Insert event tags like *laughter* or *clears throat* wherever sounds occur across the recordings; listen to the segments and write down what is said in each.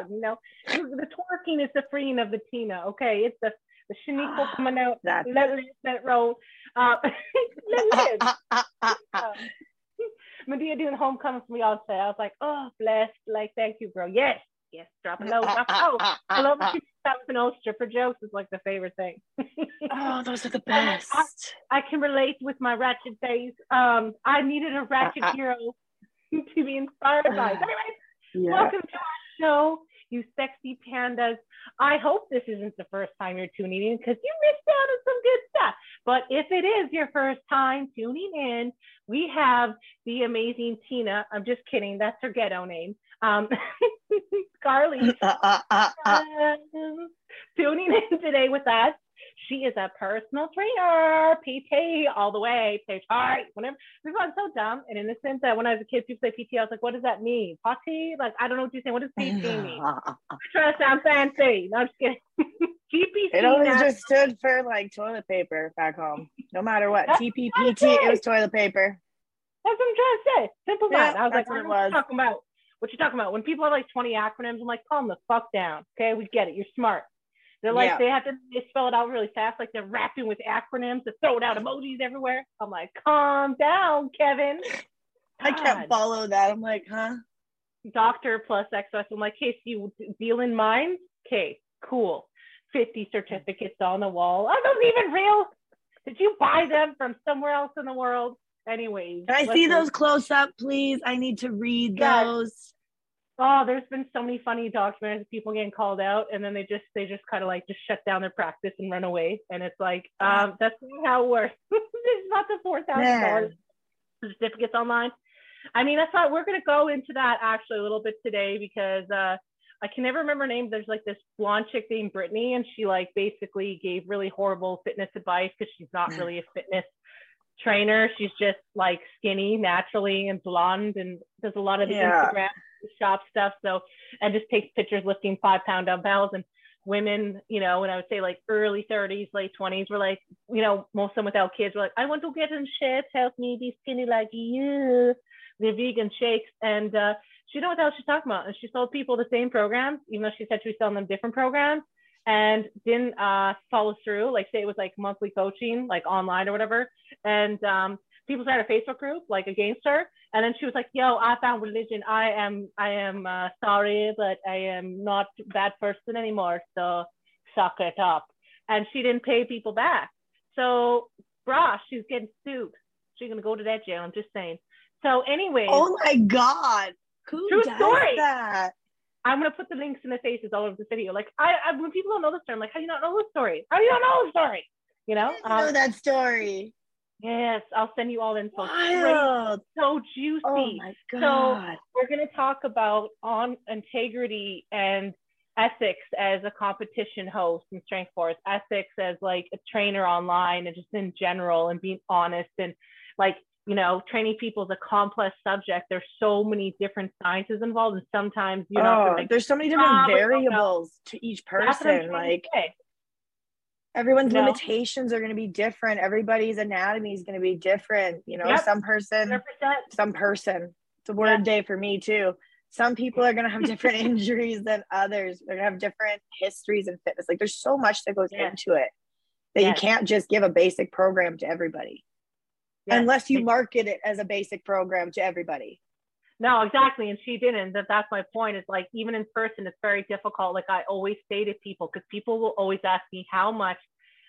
drug. You know, the twerking is the freeing of the Tina. Okay, it's the the Shaniqua *sighs* coming out. That's- let it let roll. Uh, *laughs* let live. *laughs* *laughs* Medea doing homecoming for me all day. I was like, oh, blessed. Like, thank you, bro. Yes, yes, drop a note. Oh, I love when she stops and all stripper jokes is like the favorite thing. oh, those are the best. I can relate with my ratchet days. Um, I needed a ratchet hero to be inspired by. *sighs* Anyway, Yeah. welcome to our show, you sexy pandas. I hope this isn't the first time you're tuning in because you missed out on some good stuff. But if it is your first time tuning in, we have the amazing Tina. I'm just kidding. That's her ghetto name. Um, *laughs* Carly Uh, uh, uh, uh. um, tuning in today with us. She is a personal trainer, PT all the way, PT. Whenever we felt so dumb and innocent that when I was a kid, people say PT. I was like, what does that mean? PT? Like, I don't know what you're saying. What does PT mean? *laughs* I'm trying to sound fancy. No, I'm just kidding. *laughs* GPC. It always now- just stood for like toilet paper back home. No matter what. TPPT, it. was toilet paper. That's what I'm trying to say. Simple Yeah. I was like, what what was. talking about. What you talking about? When people have like 20 acronyms, I'm like, calm the fuck down. Okay, we get it. You're smart. They're like, Yeah. they have to they spell it out really fast, like they're rapping with acronyms, they're throwing out emojis everywhere. I'm like, calm down, Kevin. I can't follow that. I'm like, huh? Doctor plus XS. I'm like, hey, so you deal in minds? Okay, cool. 50 certificates on the wall. Are those even real? Did you buy them from somewhere else in the world? Anyways. Can I see those close up, please? I need to read those. Oh, there's been so many funny documentaries of people getting called out and then they just they just kind of like just shut down their practice and run away. And it's like, um, that's not how it works. *laughs* it's not the four thousand dollars certificates online. I mean, that's why we're gonna go into that actually a little bit today because uh I can never remember her name. There's like this blonde chick named Brittany, and she like basically gave really horrible fitness advice because she's not really a fitness trainer. She's just like skinny naturally and blonde and does a lot of the Yeah. Instagram shop stuff. So and just takes pictures lifting five pound dumbbells and women, you know, and I would say like early 30s, late 20s were like, you know, most of them without kids were like, I want to get in shape, help me be skinny like you. The vegan shakes. And uh, she know what the hell she's talking about. And she sold people the same programs, even though she said she was selling them different programs and didn't uh, follow through. Like say it was like monthly coaching, like online or whatever. And um, people started a Facebook group like against her. And then she was like, "Yo, I found religion. I am, I am uh, sorry, but I am not that person anymore. So suck it up." And she didn't pay people back. So, brah, she's getting sued. She's gonna go to that jail. I'm just saying. So, anyway. Oh my God. Who True does story. that? I'm gonna put the links in the faces all over this video. Like, I, I when people don't know the story, I'm like, "How do you not know the story? How do you not know the story?" You know? I didn't know Um, that story. Yes, I'll send you all the info. Wild. so juicy. Oh my God. So we're going to talk about on integrity and ethics as a competition host in strength force ethics as like a trainer online and just in general and being honest and like you know training people is a complex subject there's so many different sciences involved and sometimes you know Oh, like, there's so many different "Ah, we don't know." variables to each that's what I'm person. Like. Everyone's limitations are going to be different. Everybody's anatomy is going to be different. You know, Yep. some person, 100% some person. It's a word day for me too. Some people are going to have *laughs* different injuries than others. They're going to have different histories and fitness. Like there's so much that goes Yes. into it that you can't just give a basic program to everybody Yes. unless you market it as a basic program to everybody. No, exactly. And she didn't. That that's my point. Is like even in person, it's very difficult. Like I always say to people, because people will always ask me how much,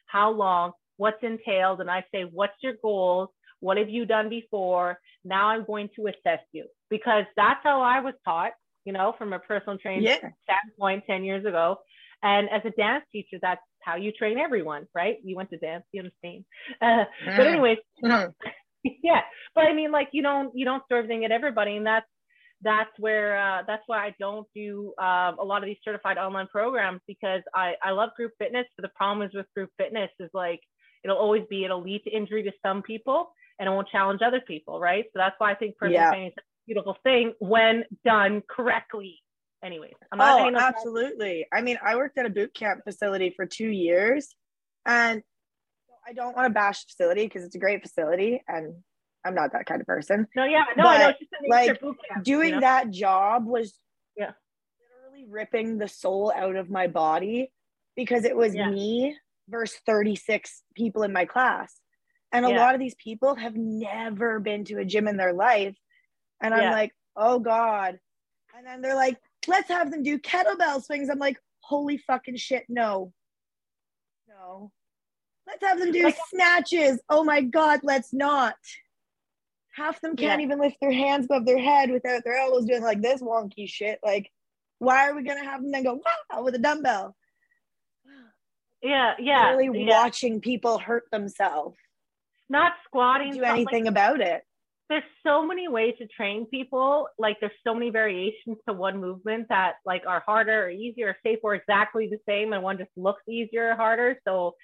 how long, what's entailed, and I say, what's your goals? What have you done before? Now I'm going to assess you because that's how I was taught. You know, from a personal training Yeah. standpoint, ten years ago. And as a dance teacher, that's how you train everyone, right? You went to dance, you understand. Uh, *laughs* but anyways, Mhm. *laughs* yeah but i mean like you don't you don't throw everything at everybody and that's that's where uh, that's why i don't do um, a lot of these certified online programs because i i love group fitness but the problem is with group fitness is like it'll always be it'll lead to injury to some people and it won't challenge other people right so that's why i think personal Yeah. training is a beautiful thing when done correctly anyways i'm not Oh, absolutely. I mean, I worked at a boot camp facility for two years, and I don't want to bash the facility because it's a great facility, and I'm not that kind of person. no yeah no i know it's just the nature of like, camp, Doing you know? that job was Yeah. literally ripping the soul out of my body because it was Yeah. me versus 36 people in my class. And a Yeah. lot of these people have never been to a gym in their life. And I'm Yeah. like, oh God. And then they're like, let's have them do kettlebell swings. I'm like, holy fucking shit, no. No. Let's have them do Like- snatches. Oh my God, let's not. Half them can't Yeah. even lift their hands above their head without their elbows doing like this wonky shit. Like, why are we gonna have them then go wow with a dumbbell? Yeah, yeah. Really yeah. watching people hurt themselves. Not squatting. Do stuff like- anything about it. there's so many ways to train people. Like there's so many variations to one movement that like are harder or easier or safe or exactly the same, and one just looks easier or harder. So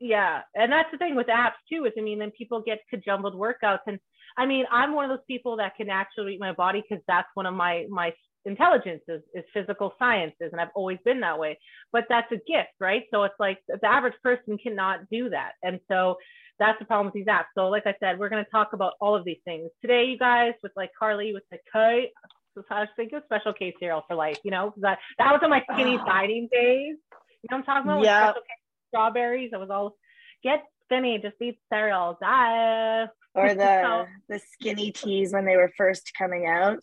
yeah, and that's the thing with apps too. Is I mean, then people get jumbled workouts, and I mean, I'm one of those people that can actually eat my body because that's one of my my intelligences is physical sciences, and I've always been that way. But that's a gift, right? So it's like the average person cannot do that, and so that's the problem with these apps. So, like I said, we're going to talk about all of these things today, you guys, with like Carly with the K. So I was thinking special K cereal for life, you know that that was in my skinny *sighs* dieting days. You know what I'm talking about? Yeah. Special K strawberries. I was all get skinny, just eat cereals. Die. Or the *laughs* So- the skinny teas when they were first coming out.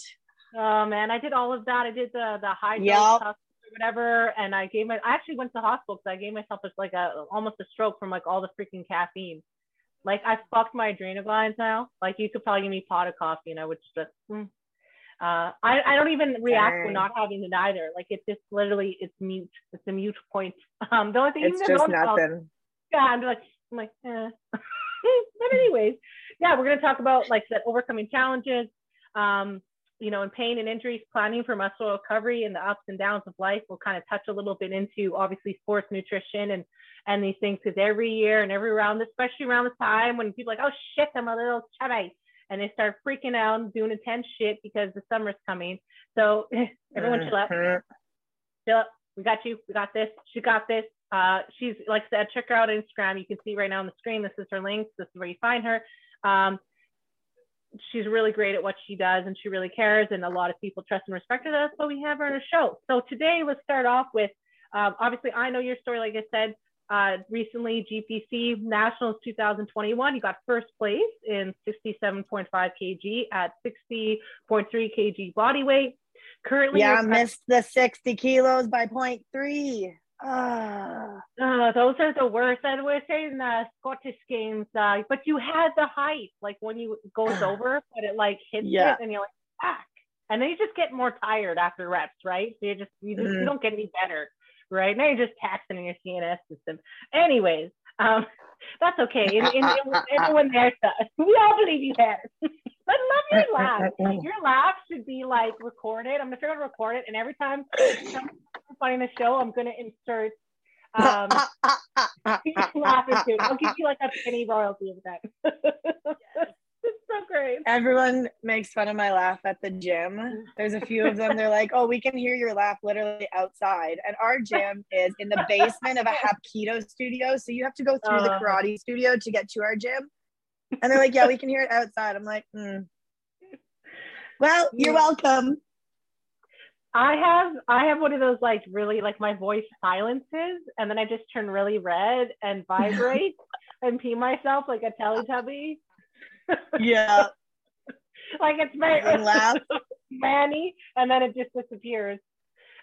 Oh man, I did all of that. I did the the high dose or whatever, and I gave my. I actually went to the hospital because I gave myself just like a almost a stroke from like all the freaking caffeine. Like I fucked my adrenal glands now. Like you could probably give me a pot of coffee and I would just. Mm. Uh, I, I don't even react Dang. when not having it either. Like it's just literally it's mute. It's a mute point. *laughs* Um, the only thing It's just nothing. yeah, I'm like, I'm like, eh. *laughs* but anyways, yeah, we're gonna talk about like that overcoming challenges, um, you know, and pain and injuries, planning for muscle recovery, and the ups and downs of life. We'll kind of touch a little bit into obviously sports nutrition and and these things because every year and every round, especially around this time when people are like, oh shit, I'm a little chubby, and they start freaking out and doing intense shit because the summer's coming. So *laughs* everyone chill out Mhm. Philip, we got you. We got this. She got this. Uh, she's like I said, check her out on Instagram. You can see right now on the screen. This is her links. This is where you find her. Um, she's really great at what she does, and she really cares. And a lot of people trust and respect her. That's why we have her on the show. So today, let's start off with. Um, obviously, I know your story. Like I said, uh, recently GPC Nationals 2021, you got first place in 67.5 kg at 60.3 kg body weight. Currently, Yeah, you're- missed the 60 kilos by point three. Ah, Uh, those are the worst. I was saying the Scottish games, uh, but you had the height, like when you goes *sighs* over, but it like hits Yeah. it, and you're like, fuck. And then you just get more tired after reps, right? So you just you just you Mhm. don't get any better, right? Now you're just taxing in your CNS system. Anyways, um, *laughs* that's okay. And, and, *laughs* and everyone there does. *laughs* We all believe you had it. I love your laugh. Your laugh should be like recorded. I'm gonna figure out to record it, and every time something funny in the show, I'm gonna insert um you laugh into it. I'll give you like a penny royalty of that. it's so great. Everyone makes fun of my laugh at the gym. There's a few of them. They're like, "Oh, we can hear your laugh literally outside." And our gym is in the basement of a Hapkido studio, so you have to go through the Uh. karate studio to get to our gym. And they're like, "Yeah, we can hear it outside." I'm like, hmm. "Well, you're welcome." I have I have one of those like really like my voice silences and then I just turn really red and *laughs* vibrate and pee myself like a Teletubby. Yeah, *laughs* like it's very laugh. Manny, and then it just disappears.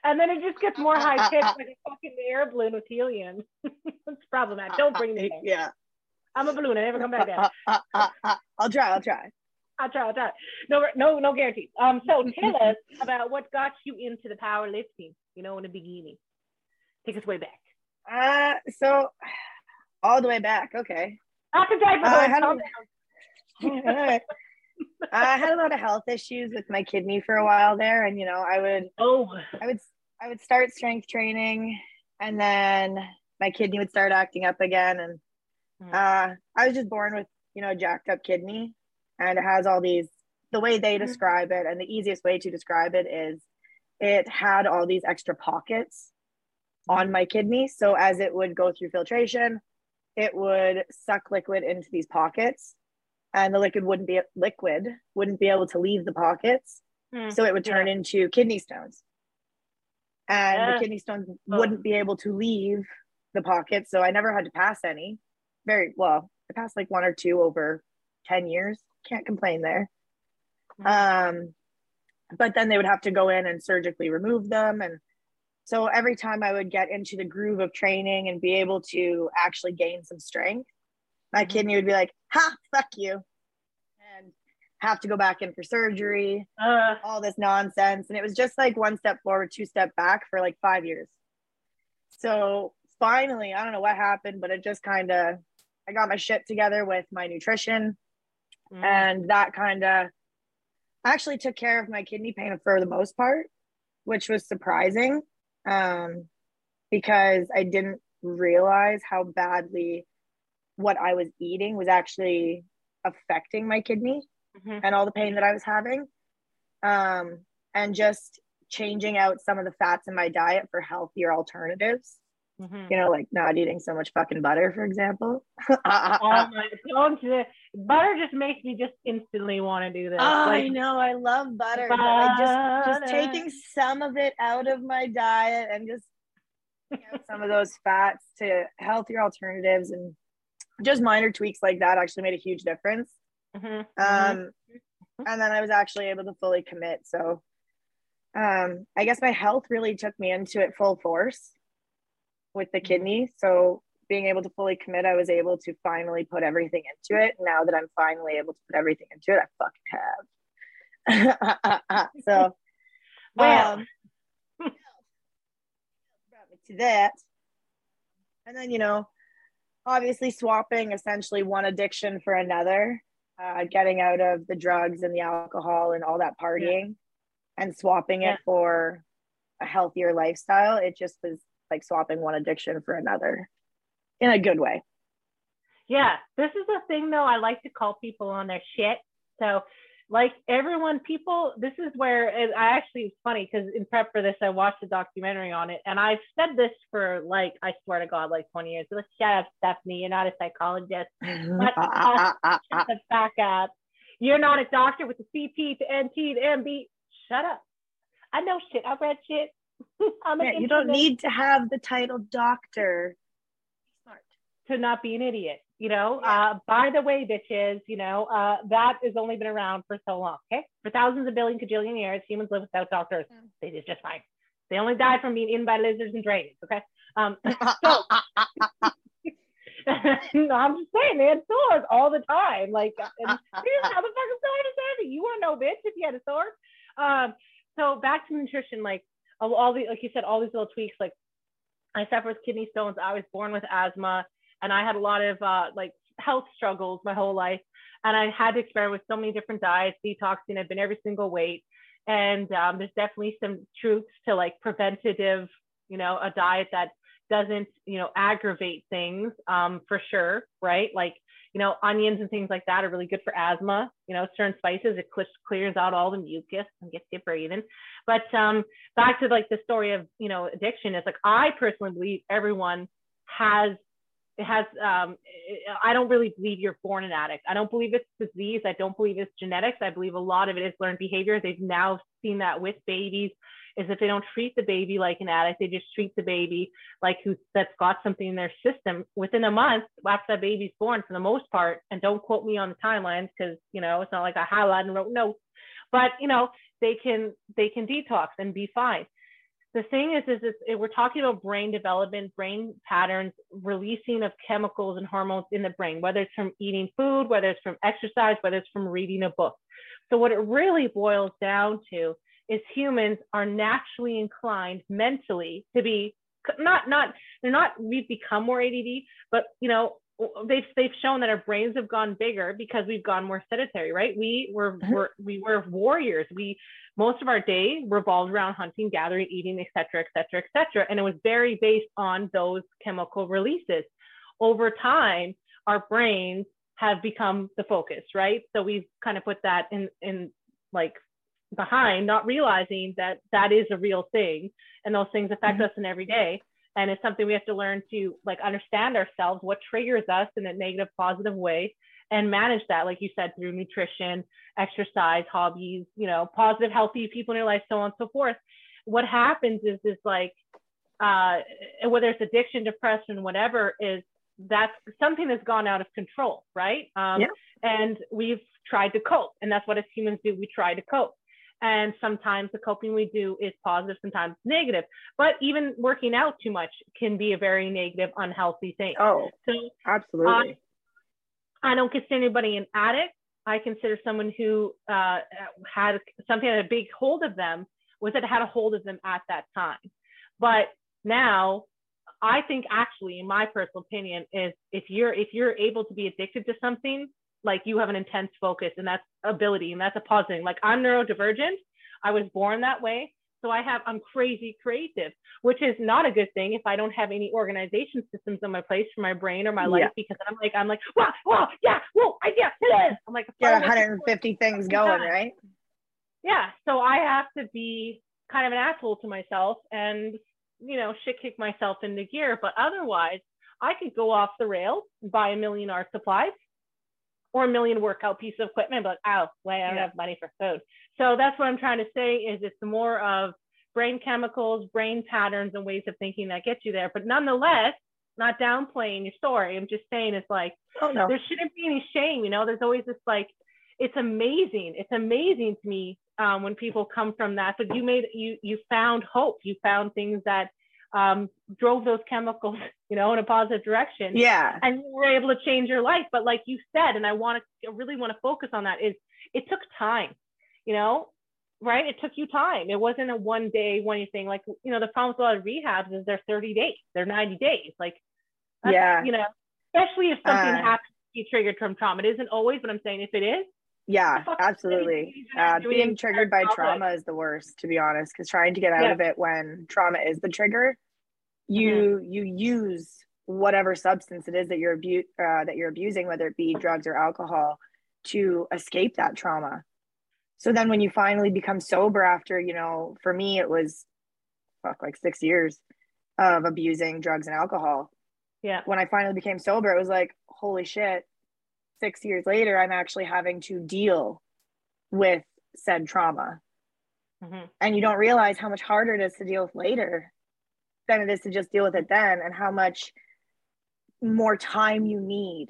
And then it just gets more high pitched like a fucking air balloon with helium. *laughs* it's problematic. Don't bring me. Yeah, I'm a balloon. I never come back down. *laughs* I'll try. I'll try. I'll try. I'll try. No, no, no guarantees. Um, so tell us about what got you into the powerlifting. You know, in the beginning. Take us way back. Uh, so all the way back. Okay. Not to drive Uh, I calm a- down. *laughs* I had a lot of health issues with my kidney for a while there, and you know, I would Oh, I would I would start strength training, and then my kidney would start acting up again, and Hmm. uh, I was just born with you know a jacked up kidney, and it has all these. The way they Hmm. describe it, and the easiest way to describe it is, it had all these extra pockets on my kidney. So as it would go through filtration, it would suck liquid into these pockets, and the liquid wouldn't be liquid wouldn't be able to leave the pockets Hmm. so it would turn into kidney stones and Yeah. the kidney stones Oh. wouldn't be able to leave the pockets So I never had to pass any. Very well, I passed like one or two over 10 years. Can't complain there. Um, but then they would have to go in and surgically remove them. And so every time I would get into the groove of training and be able to actually gain some strength, my Mhm. kidney would be like, ha, fuck you. And have to go back in for surgery, Uh, all this nonsense. And it was just like one step forward, two step back for like five years. So finally, I don't know what happened, but it just kind of, I got my shit together with my nutrition mm, and that kind of actually took care of my kidney pain for the most part which was surprising um, because i didn't realize how badly what i was eating was actually affecting my kidney mhm. and all the pain that i was having um, and just changing out some of the fats in my diet for healthier alternatives Mhm. you know like not eating so much fucking butter for example *laughs* Oh my, don't butter just makes me just instantly want to do this. I Like, know I love butter, but I just just taking some of it out of my diet and just taking out some of those fats to healthier alternatives and just minor tweaks like that actually made a huge difference. mhm, mhm. Um, and then I was actually able to fully commit. So um, I guess my health really took me into it full force with the Mhm. kidney. So being able to fully commit, I was able to finally put everything into it. Now that I'm finally able to put everything into it, I fucking have. *laughs* so, *laughs* Well. um, *laughs* brought me to that. And then, you know, obviously swapping essentially one addiction for another, uh, getting out of the drugs and the alcohol and all that partying and swapping Yeah. it for a healthier lifestyle. It just was like swapping one addiction for another in a good way. Yeah, this is the thing though. I like to call people on their shit. So, like everyone, people, this is where it, I actually it's funny because in prep for this, I watched a documentary on it, and I've said this for like I swear to God, like 20 years. Let's shut up, Stephanie. You're not a psychologist. *laughs* Shut the fuck up. You're not a doctor with the CP to NT to MB. Shut up. I know shit. I've read shit. *laughs* I'm an Yeah, you don't need to have the title doctor. Smart. to not be an idiot. You know, uh, by the way, bitches, you know, uh, that has only been around for so long. Okay. For thousands of billion cajillion years, humans live without doctors. Mm. They did just fine. They only died from being eaten by lizards and dragons. Okay. Um, *laughs* *laughs* no, I'm just saying they had swords all the time. Like, and they didn't have a fucking sword to save you. Weren't no bitch if you had a sword. Um, so back to nutrition, like all, all the like you said, all these little tweaks. Like I suffer with kidney stones. I was born with asthma, and I had a lot of uh, like health struggles my whole life. And I had to experiment with so many different diets, detoxing. I've been every single weight, and um, there's definitely some truths to like preventative, you know, a diet that doesn't, you know, aggravate things um, for sure, right? Like you know, onions and things like that are really good for asthma. You know, certain spices, it cl- clears out all the mucus and gets you breathing. But um, back to like the story of, you know, addiction is like, I personally believe everyone has, it has, um, I don't really believe you're born an addict. I don't believe it's disease. I don't believe it's genetics. I believe a lot of it is learned behavior. They've now seen that with babies is if they don't treat the baby like an addict, they just treat the baby like who that's got something in their system within a month after that baby's born for the most part. And don't quote me on the timelines because you know it's not like I highlighted and wrote notes, but you know they can they can detox and be fine. The thing is, is, is we're talking about brain development, brain patterns, releasing of chemicals and hormones in the brain, whether it's from eating food, whether it's from exercise, whether it's from reading a book. So what it really boils down to is humans are naturally inclined mentally to be not not they're not we've become more ADD, but you know they've they've shown that our brains have gone bigger because we've gone more sedentary, right? We were Mhm. were we were warriors. We most of our day revolved around hunting, gathering, eating, et cetera, et cetera, et cetera. And it was very based on those chemical releases. Over time, our brains have become the focus, right? So we've kind of put that in in like behind, not realizing that that is a real thing and those things affect Mhm. us in every day. And it's something we have to learn to like understand ourselves, what triggers us in a negative, positive way, and manage that, like you said, through nutrition, exercise, hobbies, you know, positive, healthy people in your life, so on and so forth. what happens is is like uh, whether it's addiction, depression, whatever, is that's something that's gone out of control, right? Um, Yeah. And we've tried to cope, and that's what as humans do. We try to cope, and sometimes the coping we do is positive, sometimes negative. But even working out too much can be a very negative, unhealthy thing. Oh, So absolutely. I don't consider anybody an addict. I consider someone who uh, had something that had a big hold of them was that it had a hold of them at that time. But now, I think actually, in my personal opinion, is if you're if you're able to be addicted to something, like you have an intense focus and that's ability and that's a positive. Like I'm neurodivergent. I was born that way. So I have I'm crazy creative, which is not a good thing if I don't have any organization systems in my place for my brain or my life Yeah. because I'm like I'm like wow wow yeah whoa idea it is I'm like Get fireworks 150 things oh going, right? yeah so i have to be kind of an asshole to myself and you know shit kick myself into gear but otherwise i could go off the rails and buy a million art supplies a million workout piece of equipment but oh wait i don't Yeah. have money for food. So that's what i'm trying to say is it's more of brain chemicals brain patterns and ways of thinking that get you there. But nonetheless not downplaying your story. I'm just saying it's like Oh no. there shouldn't be any shame you know? There's always this like it's amazing. It's amazing to me um, when people come from that. But you made you you found hope. You found things that um, drove those chemicals *laughs* you know in a positive direction. Yeah. and you were able to change your life. But like you said and i want to really want to focus on that is it took time you know right? It took you time. It wasn't a one day one thing. Like you know the problem with a lot of rehabs is they're 30 days they're 90 days. Like Yeah. you know especially if something Uh, happens to be triggered from trauma. It isn't always but i'm saying if it is Yeah, absolutely. things that are Uh, being triggered by trauma. is the worst, to be honest, because trying to get out Yeah. of it when trauma is the trigger, you you use whatever substance it is that you're abu- uh, that you're abusing, whether it be drugs or alcohol, to escape that trauma. So then, when you finally become sober, after you know, for me, it was fuck like six years of abusing drugs and alcohol. yeah when I finally became sober, it was like, holy shit, six years later, I'm actually having to deal with said trauma. Mhm. And you don't realize how much harder it is to deal with later than it is to just deal with it then, and how much more time you need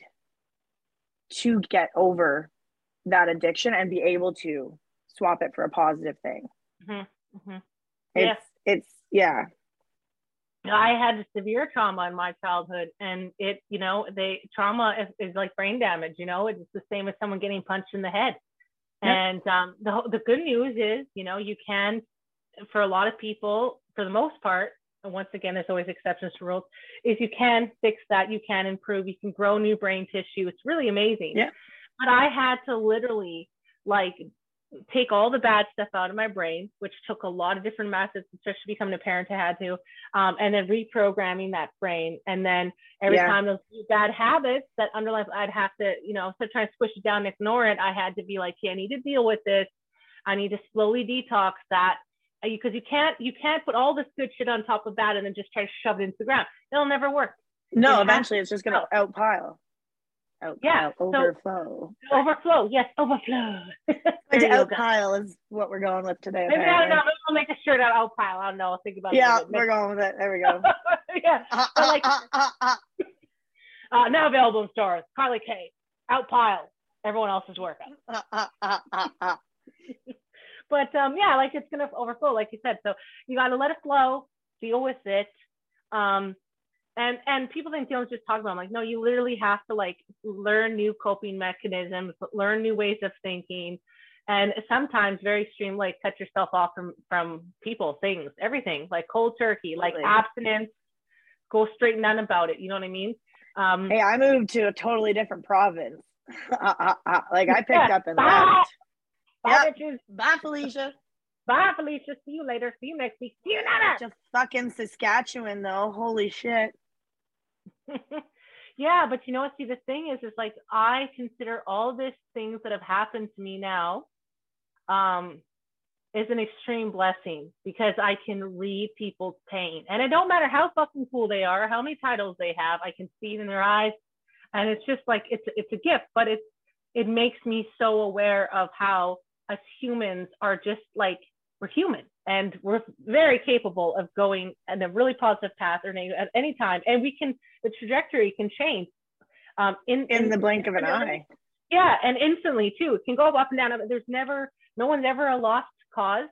to get over that addiction and be able to swap it for a positive thing. Mhm. Mhm. It's, Yes. it's, yeah, I had severe trauma in my childhood, and it, you know, they trauma is, is like brain damage. You know, it's the same as someone getting punched in the head. Yep. And um, the the good news is, you know, you can, for a lot of people, for the most part, and once again, there's always exceptions to rules, is you can fix that, you can improve, you can grow new brain tissue. It's really amazing. Yeah. But I had to literally like take all the bad stuff out of my brain, which took a lot of different methods, especially becoming a parent, I had to, um, and then reprogramming that brain. And then every Yeah. time those bad habits that underlie, I'd have to, you know, instead of trying to squish it down and ignore it, I had to be like, yeah, I need to deal with this. I need to slowly detox that because you can't you can't put all this good shit on top of that and then just try to shove it into the ground. It'll never work. no, It eventually it's just going to outpile. Outpile, Yeah, so- overflow. Overflow, yes, overflow. *laughs* Outpile is what we're going with today. Maybe I don't know. Maybe I'll make a shirt out outpile. I don't know. I'll think about Yeah, it. Yeah, we're going with it. There we go. *laughs* yeah. Uh, like- uh, uh, uh, Uh, now available in stores. Carly K. Outpile. Everyone else else's work. *laughs* But um, yeah, like it's gonna overflow, like you said. So you gotta let it flow, deal with it. Um, and and people think don't just talk about. it. I'm like, no, you literally have to like learn new coping mechanisms, learn new ways of thinking, and sometimes very extreme, like cut yourself off from from people, things, everything, like cold turkey, like Absolutely. abstinence. Go straight none about it. You know what I mean? Um, Hey, I moved to a totally different province. *laughs* Like I picked up and left. Bye, bitches. Bye, Felicia. Bye, Felicia. See you later. See you next week. See you later. Just fucking Saskatchewan, though. Holy shit. *laughs* yeah, but you know what? See, the thing is, is like I consider all these things that have happened to me now um, is an extreme blessing because I can read people's pain, and it don't matter how fucking cool they are, how many titles they have, I can see it in their eyes, and it's just like it's it's a gift, but it's it makes me so aware of how us humans are just like we're human and we're very capable of going in a really positive path or negative at any time. And we can, the trajectory can change um, in, in, in the blink of an eye. Yeah, and instantly too. It can go up and down. There's never, no one's ever a lost cause.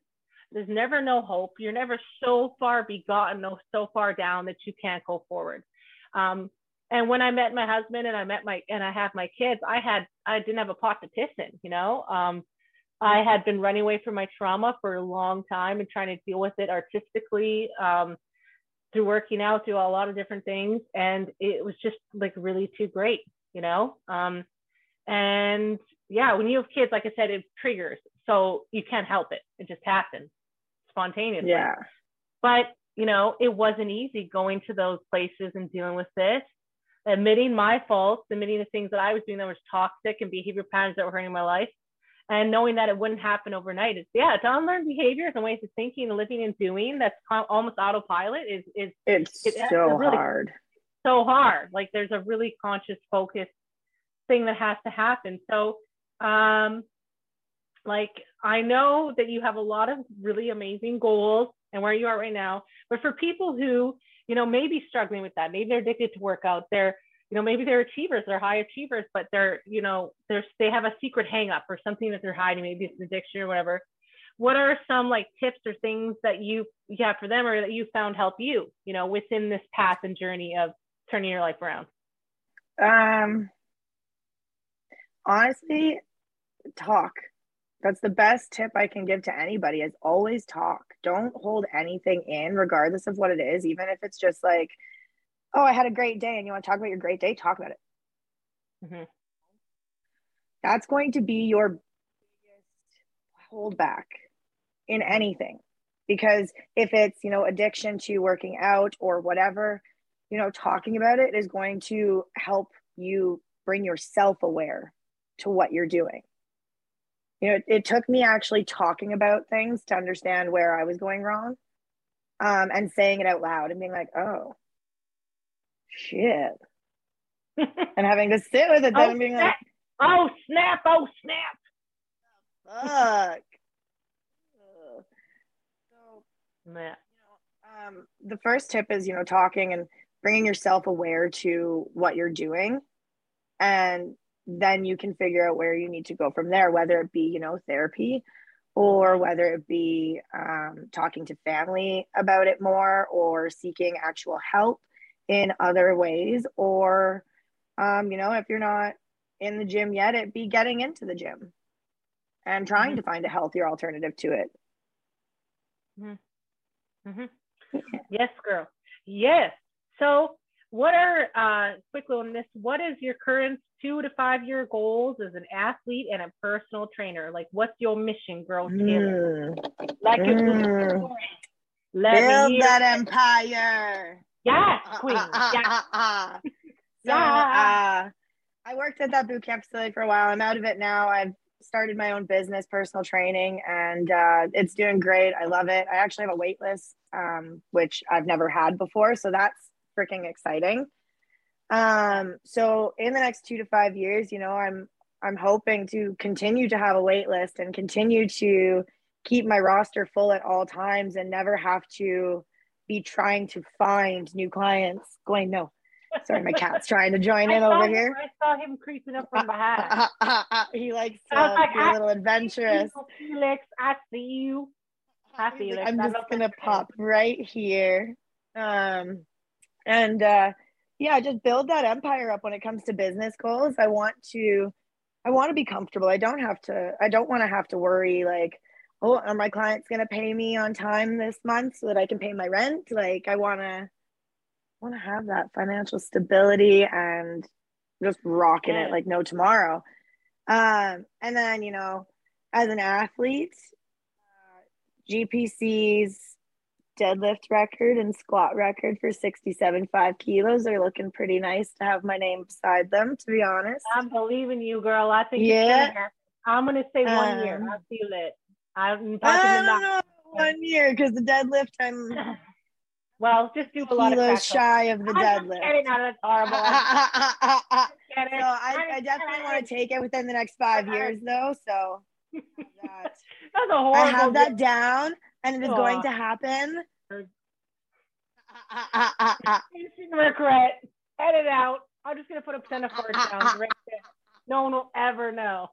There's never no hope. You're never so far begotten, no so far down that you can't go forward. Um, and when I met my husband and I met my and I have my kids, I had I didn't have a pot to piss in, you know. Um, I had been running away from my trauma for a long time and trying to deal with it artistically um, through working out, through a lot of different things, and it was just like really too great, you know. Um, and yeah, when you have kids, like I said, it triggers, so you can't help it; it just happens spontaneously. Yeah. But you know, it wasn't easy going to those places and dealing with this admitting my faults, admitting the things that I was doing that was toxic and behavior patterns that were hurting my life, and knowing that it wouldn't happen overnight. It's yeah, to unlearn behaviors and ways of thinking and living and doing that's almost autopilot is is it's it, so really, hard. So hard. Like there's a really conscious, focused thing that has to happen. So, um, like I know that you have a lot of really amazing goals and where you are right now, but for people who you know, maybe struggling with that. Maybe they're addicted to workout. They're, you know, maybe they're achievers, they're high achievers, but they're, you know, they're, they have a secret hang up or something that they're hiding. Maybe it's an addiction or whatever. What are some like tips or things that you, you have for them or that you found help you, you know, within this path and journey of turning your life around? Um, honestly, talk that's the best tip I can give to anybody is always talk. Don't hold anything in, regardless of what it is, even if it's just like, oh, I had a great day and you want to talk about your great day, talk about it. Mm-hmm. That's going to be your biggest holdback in anything. Because if it's, you know, addiction to working out or whatever, you know, talking about it is going to help you bring yourself aware to what you're doing you know, it, it, took me actually talking about things to understand where I was going wrong um, and saying it out loud and being like, oh, shit. *laughs* and having to sit with it then oh, being snap. like, oh, snap, oh, snap. Fuck. *laughs* so, yeah. um, the first tip is, you know, talking and bringing yourself aware to what you're doing and then you can figure out where you need to go from there, whether it be, you know, therapy or whether it be um, talking to family about it more or seeking actual help in other ways or um, you know if you're not in the gym yet it be getting into the gym and trying mm-hmm. to find a healthier alternative to it mm-hmm. Mm-hmm. yes girl yes so what are uh quickly on this what is your current two to five year goals as an athlete and a personal trainer like what's your mission girl mm. like mm. Let build that empire yes *laughs* queen yeah. so yeah. Uh, i worked at that boot camp facility for a while i'm out of it now i've started my own business personal training and uh, it's doing great i love it i actually have a wait list um, which i've never had before so that's freaking exciting. Um, so in the next two to five years, you know, I'm I'm hoping to continue to have a wait list and continue to keep my roster full at all times and never have to be trying to find new clients. Going, no, sorry, my cat's trying to join *laughs* in over him, here. I saw him creeping up from behind. *laughs* he likes to like, be a little adventurous. Felix, I see you. I see you. I'm just gonna pop right here. Um, and uh, yeah just build that empire up when it comes to business goals i want to i want to be comfortable i don't have to i don't want to have to worry like oh are my clients going to pay me on time this month so that i can pay my rent? Like i want to want to have that financial stability and just rocking yeah. it like no tomorrow. Um and then you know as an athlete uh, gpcs deadlift record and squat record for 67 5 kilos are looking pretty nice to have my name beside them to be honest. I'm believing you girl. I think yeah. gonna i'm gonna say one um, year i feel it i'm I don't know, one year because the deadlift i'm *laughs* well just do a lot of shy of the deadlift. Kidding, *laughs* no, that's horrible so I, I definitely want to take it within the next five years though so *laughs* That's a horrible. I have that down, and it is going to happen. Instant regret. Edit out. I'm just gonna put a percent of down right there. No one will ever know.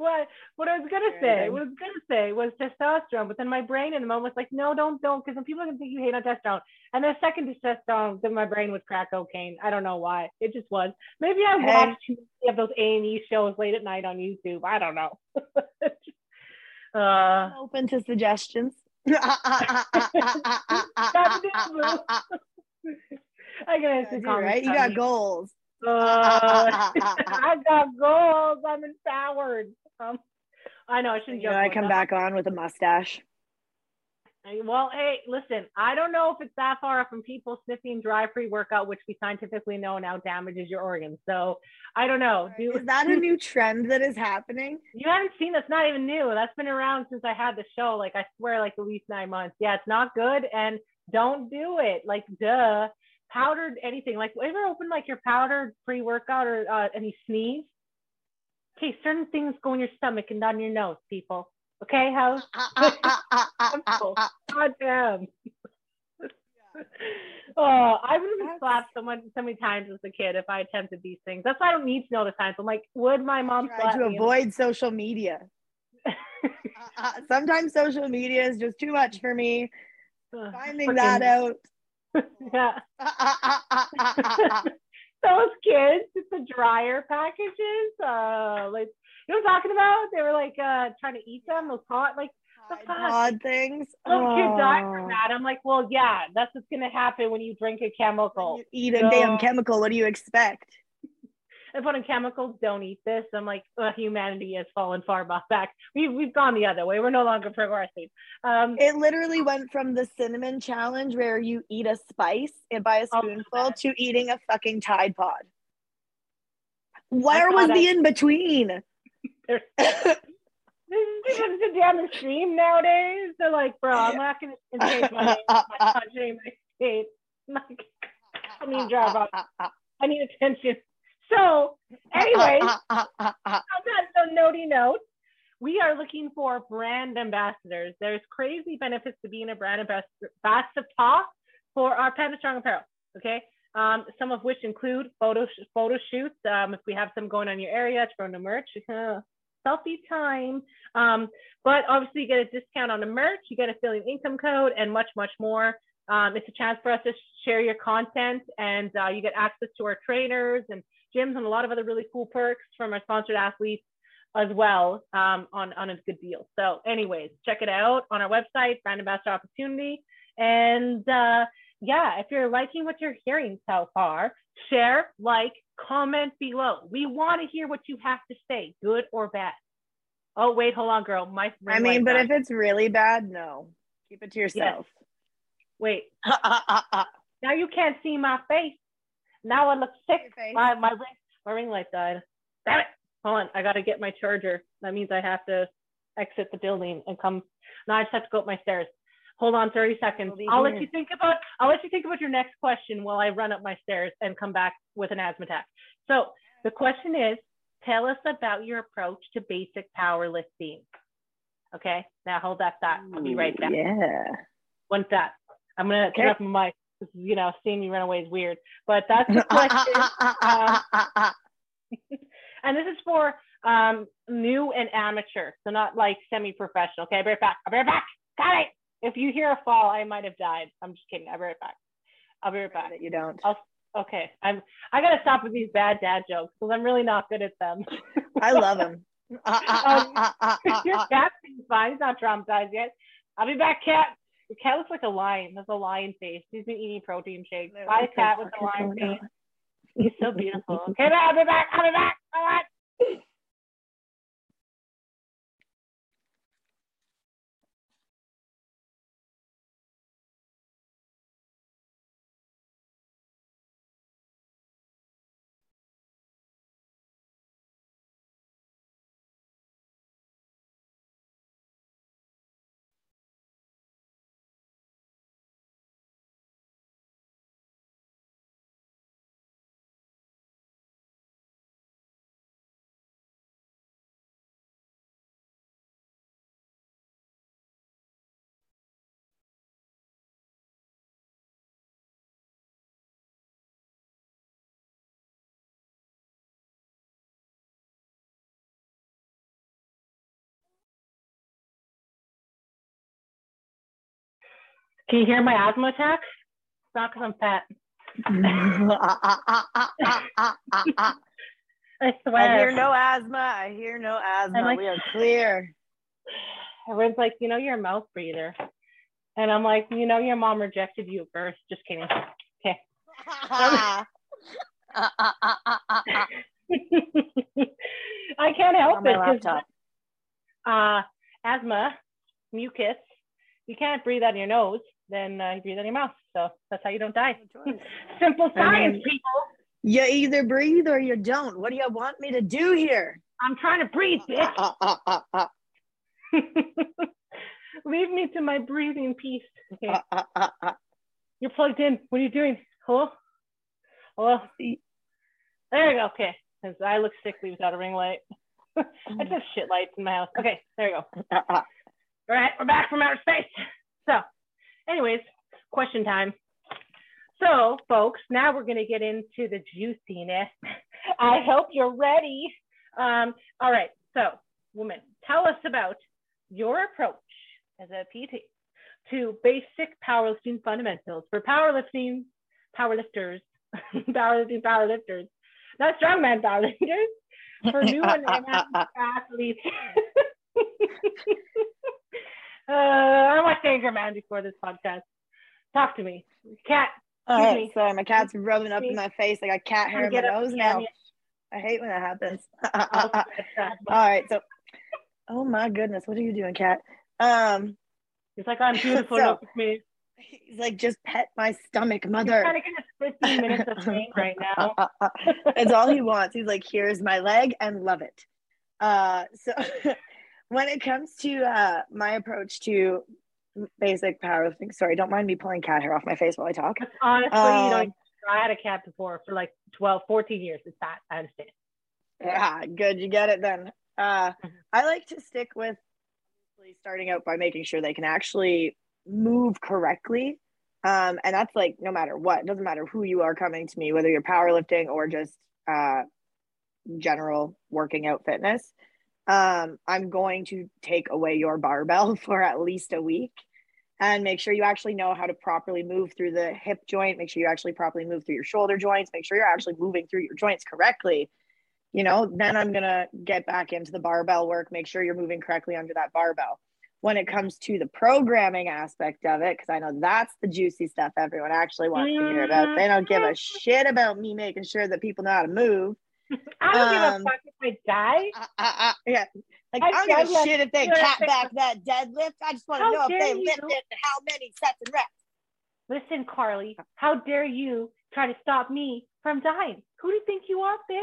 What what I was gonna say, what I was gonna say was testosterone, but then my brain in the moment was like, no, don't, don't, because then people are gonna think you hate on testosterone. And the second to testosterone, then my brain was crack cocaine. I don't know why. It just was. Maybe I watched too many of those A and E shows late at night on YouTube. I don't know. *laughs* uh, I'm open to suggestions. *laughs* *laughs* I got Yeah, comments right? You got goals. Uh, I got goals. I'm empowered. Um, I know I shouldn't You know, I come that. back on with a mustache. Well, hey, listen. I don't know if it's that far from people sniffing dry pre-workout, which we scientifically know now damages your organs. So I don't know. Do Is that a *laughs* new trend that is happening? you haven't seen that's not even new. That's been around since I had the show. Like I swear, like at least nine months. Yeah, it's not good, and don't do it. Like duh, powdered anything. Like ever open like your powdered pre-workout or uh, and you sneeze? Okay, certain things go in your stomach and in your nose, people. Okay, how? *laughs* Ah, ah, ah, God damn. *laughs* oh, I would have been slapped so, much, so many times as a kid if I attempted these things. That's why I don't need to know the science. I'm like, would my mom Try to avoid social media. *laughs* Uh, uh, Sometimes social media is just too much for me. Finding that out. yeah. Those kids with the dryer packages, uh, like you know what I'm talking about? They were like uh trying to eat them, those hot like the? Pod things. little kid died Oh. from that. I'm like, well, yeah, that's what's gonna happen when you drink a chemical. You eat a No. damn chemical. What do you expect? If on chemicals, don't eat this. I'm like, uh, humanity has fallen far back. We've we've gone the other way. We're no longer progressing. Um, It literally went from the cinnamon challenge where you eat a spice and by a Oh, spoonful to eating a fucking Tide Pod. Where was the I- in between? this *laughs* is the damn stream nowadays. They're like, bro, I'm not gonna *laughs* change my name, my country, my state. I'm not gonna- I mean, drive off. I need attention. So, anyway, *laughs* on that so notey note, we are looking for brand ambassadors. There's crazy benefits to being a brand ambassador for our Panda Strong apparel. Okay. Um, some of which include photo photo shoots. Um, if we have some going on in your area to promote the merch, uh, *laughs* selfie time. Um, but obviously, you get a discount on the merch. You get a affiliate income code and much, much more. Um, it's a chance for us to share your content, and uh, you get access to our trainers and gyms and a lot of other really cool perks from our sponsored athletes as well um, on, on a good deal. So anyways, check it out on our website, Brand Ambassador Opportunity. And uh, yeah, if you're liking what you're hearing so far, share, like, comment below. We want to hear what you have to say, good or bad. Oh, wait, hold on, girl. My I mean, but died. if it's really bad, no. Keep it to yourself. Wait, *laughs* now you can't see my face. Now I look sick. My, my, ring, my ring light died. Damn it. Hold on. I got to get my charger. That means I have to exit the building and come. Now I just have to go up my stairs. Hold on 30 seconds. We'll I'll let you think about I'll let you think about your next question while I run up my stairs and come back with an asthma attack. So the question is, tell us about your approach to basic powerlifting. Okay, now hold that thought. I'll be right back. Yeah. One thought. I'm gonna turn Okay. off my mic. You know, seeing me run away is weird, but that's *laughs* the question. Um, *laughs* and this is for um, new and amateur, so not like semi-professional. Okay, I'll be right back. I'll be right back. Got it. If you hear a fall, I might have died. I'm just kidding. I'll be right back. I'll be right back. that you don't. Okay, I'm. I gotta stop with these bad dad jokes because I'm really not good at them. *laughs* I love him. Your cat seems fine. He's not traumatized yet. I'll be back, cat. Your cat looks like a lion. Has a lion face. He's been eating protein shakes. Bye, cat with the lion face. He's so beautiful. Okay, I'll be back. I'll be back. Bye. Can you hear my asthma attack? It's not because I'm fat. *laughs* I swear. I hear no asthma. I hear no asthma. like- we are clear. Everyone's like, you know, you're a mouth breather. And I'm like, you know, your mom rejected you at birth. Just kidding. Okay. *laughs* I can't help it uh, asthma, mucus, you can't breathe out of your nose, then uh, you breathe out of your mouth. So that's how you don't die. *laughs* Simple I science, mean- people. You either breathe or you don't. What do you want me to do here? I'm trying to breathe, *laughs* bitch. *laughs* Leave me to my breathing peace. Okay. You're plugged in. What are you doing? Hello? Hello? There you go. Okay. Because I look sickly without a ring light. I just shit lights in my house. Okay, there you go. All right, we're back from outer space. So, anyways, question time. So, folks, now we're going to get into the juiciness. *laughs* I hope you're ready. Um, all right, so, woman, tell us about your approach as a PT to basic powerlifting fundamentals for powerlifting powerlifters, *laughs* powerlifting powerlifters, not strongman powerlifters, for new and *laughs* athletes. Uh, I watched Danger Man before this podcast. Talk to me, cat. All right, me. sorry, my cat's rubbing up in my face. I got cat hair in my nose now. I hate when that happens. *laughs* *laughs* All right, so oh my goodness, what are you doing, cat? Um, He's like, I'm beautiful. *laughs* So- look at me. he's like, just pet my stomach, He's mother. trying to get us 15 minutes of fame right now. That's all he wants. He's like, here's my leg and love it. Uh, so when it comes to uh, my approach to basic powerlifting, sorry, don't mind me pulling cat hair off my face while I talk. Honestly, you know, Um, I had a cat before for like 12, 14 years. It's that. I understand. Yeah, good. You get it then. Uh, Mhm. I like to stick with starting out by making sure they can actually move correctly. Um, and that's like no matter what, it doesn't matter who you are coming to me, whether you're powerlifting or just uh, general working out fitness. Um, I'm going to take away your barbell *laughs* for at least a week and make sure you actually know how to properly move through the hip joint. Make sure you actually properly move through your shoulder joints. Make sure you're actually moving through your joints correctly. You know then i'm going to get back into the barbell work. Make sure you're moving correctly under that barbell. When it comes to the programming aspect of it because i know that's the juicy stuff everyone actually wants to hear about. They don't give a shit about me making sure that people know how to move I don't give Um, a fuck if I die. uh, uh, uh, yeah like I i don't give a shit if they cat back that deadlift i just want to know if they you. lifted how many sets and reps Listen, Carly, how dare you try to stop me from dying? Who do you think you are, bitch?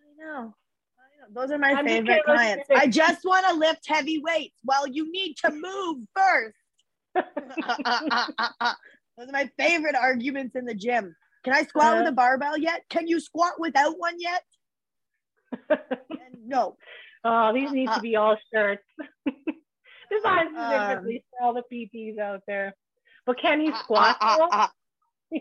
I know. I know. Those are my I'm favorite clients. I just want to lift heavy weights. Well, you need to move first. *laughs* *laughs* Those are my favorite arguments in the gym. Can I squat with Uh. a barbell yet? Can you squat without one yet? *laughs* No. oh, these need to be all shirts. Designed Um, specifically for all the PTs out there. But can you Ah, squat? ah, ah. *laughs*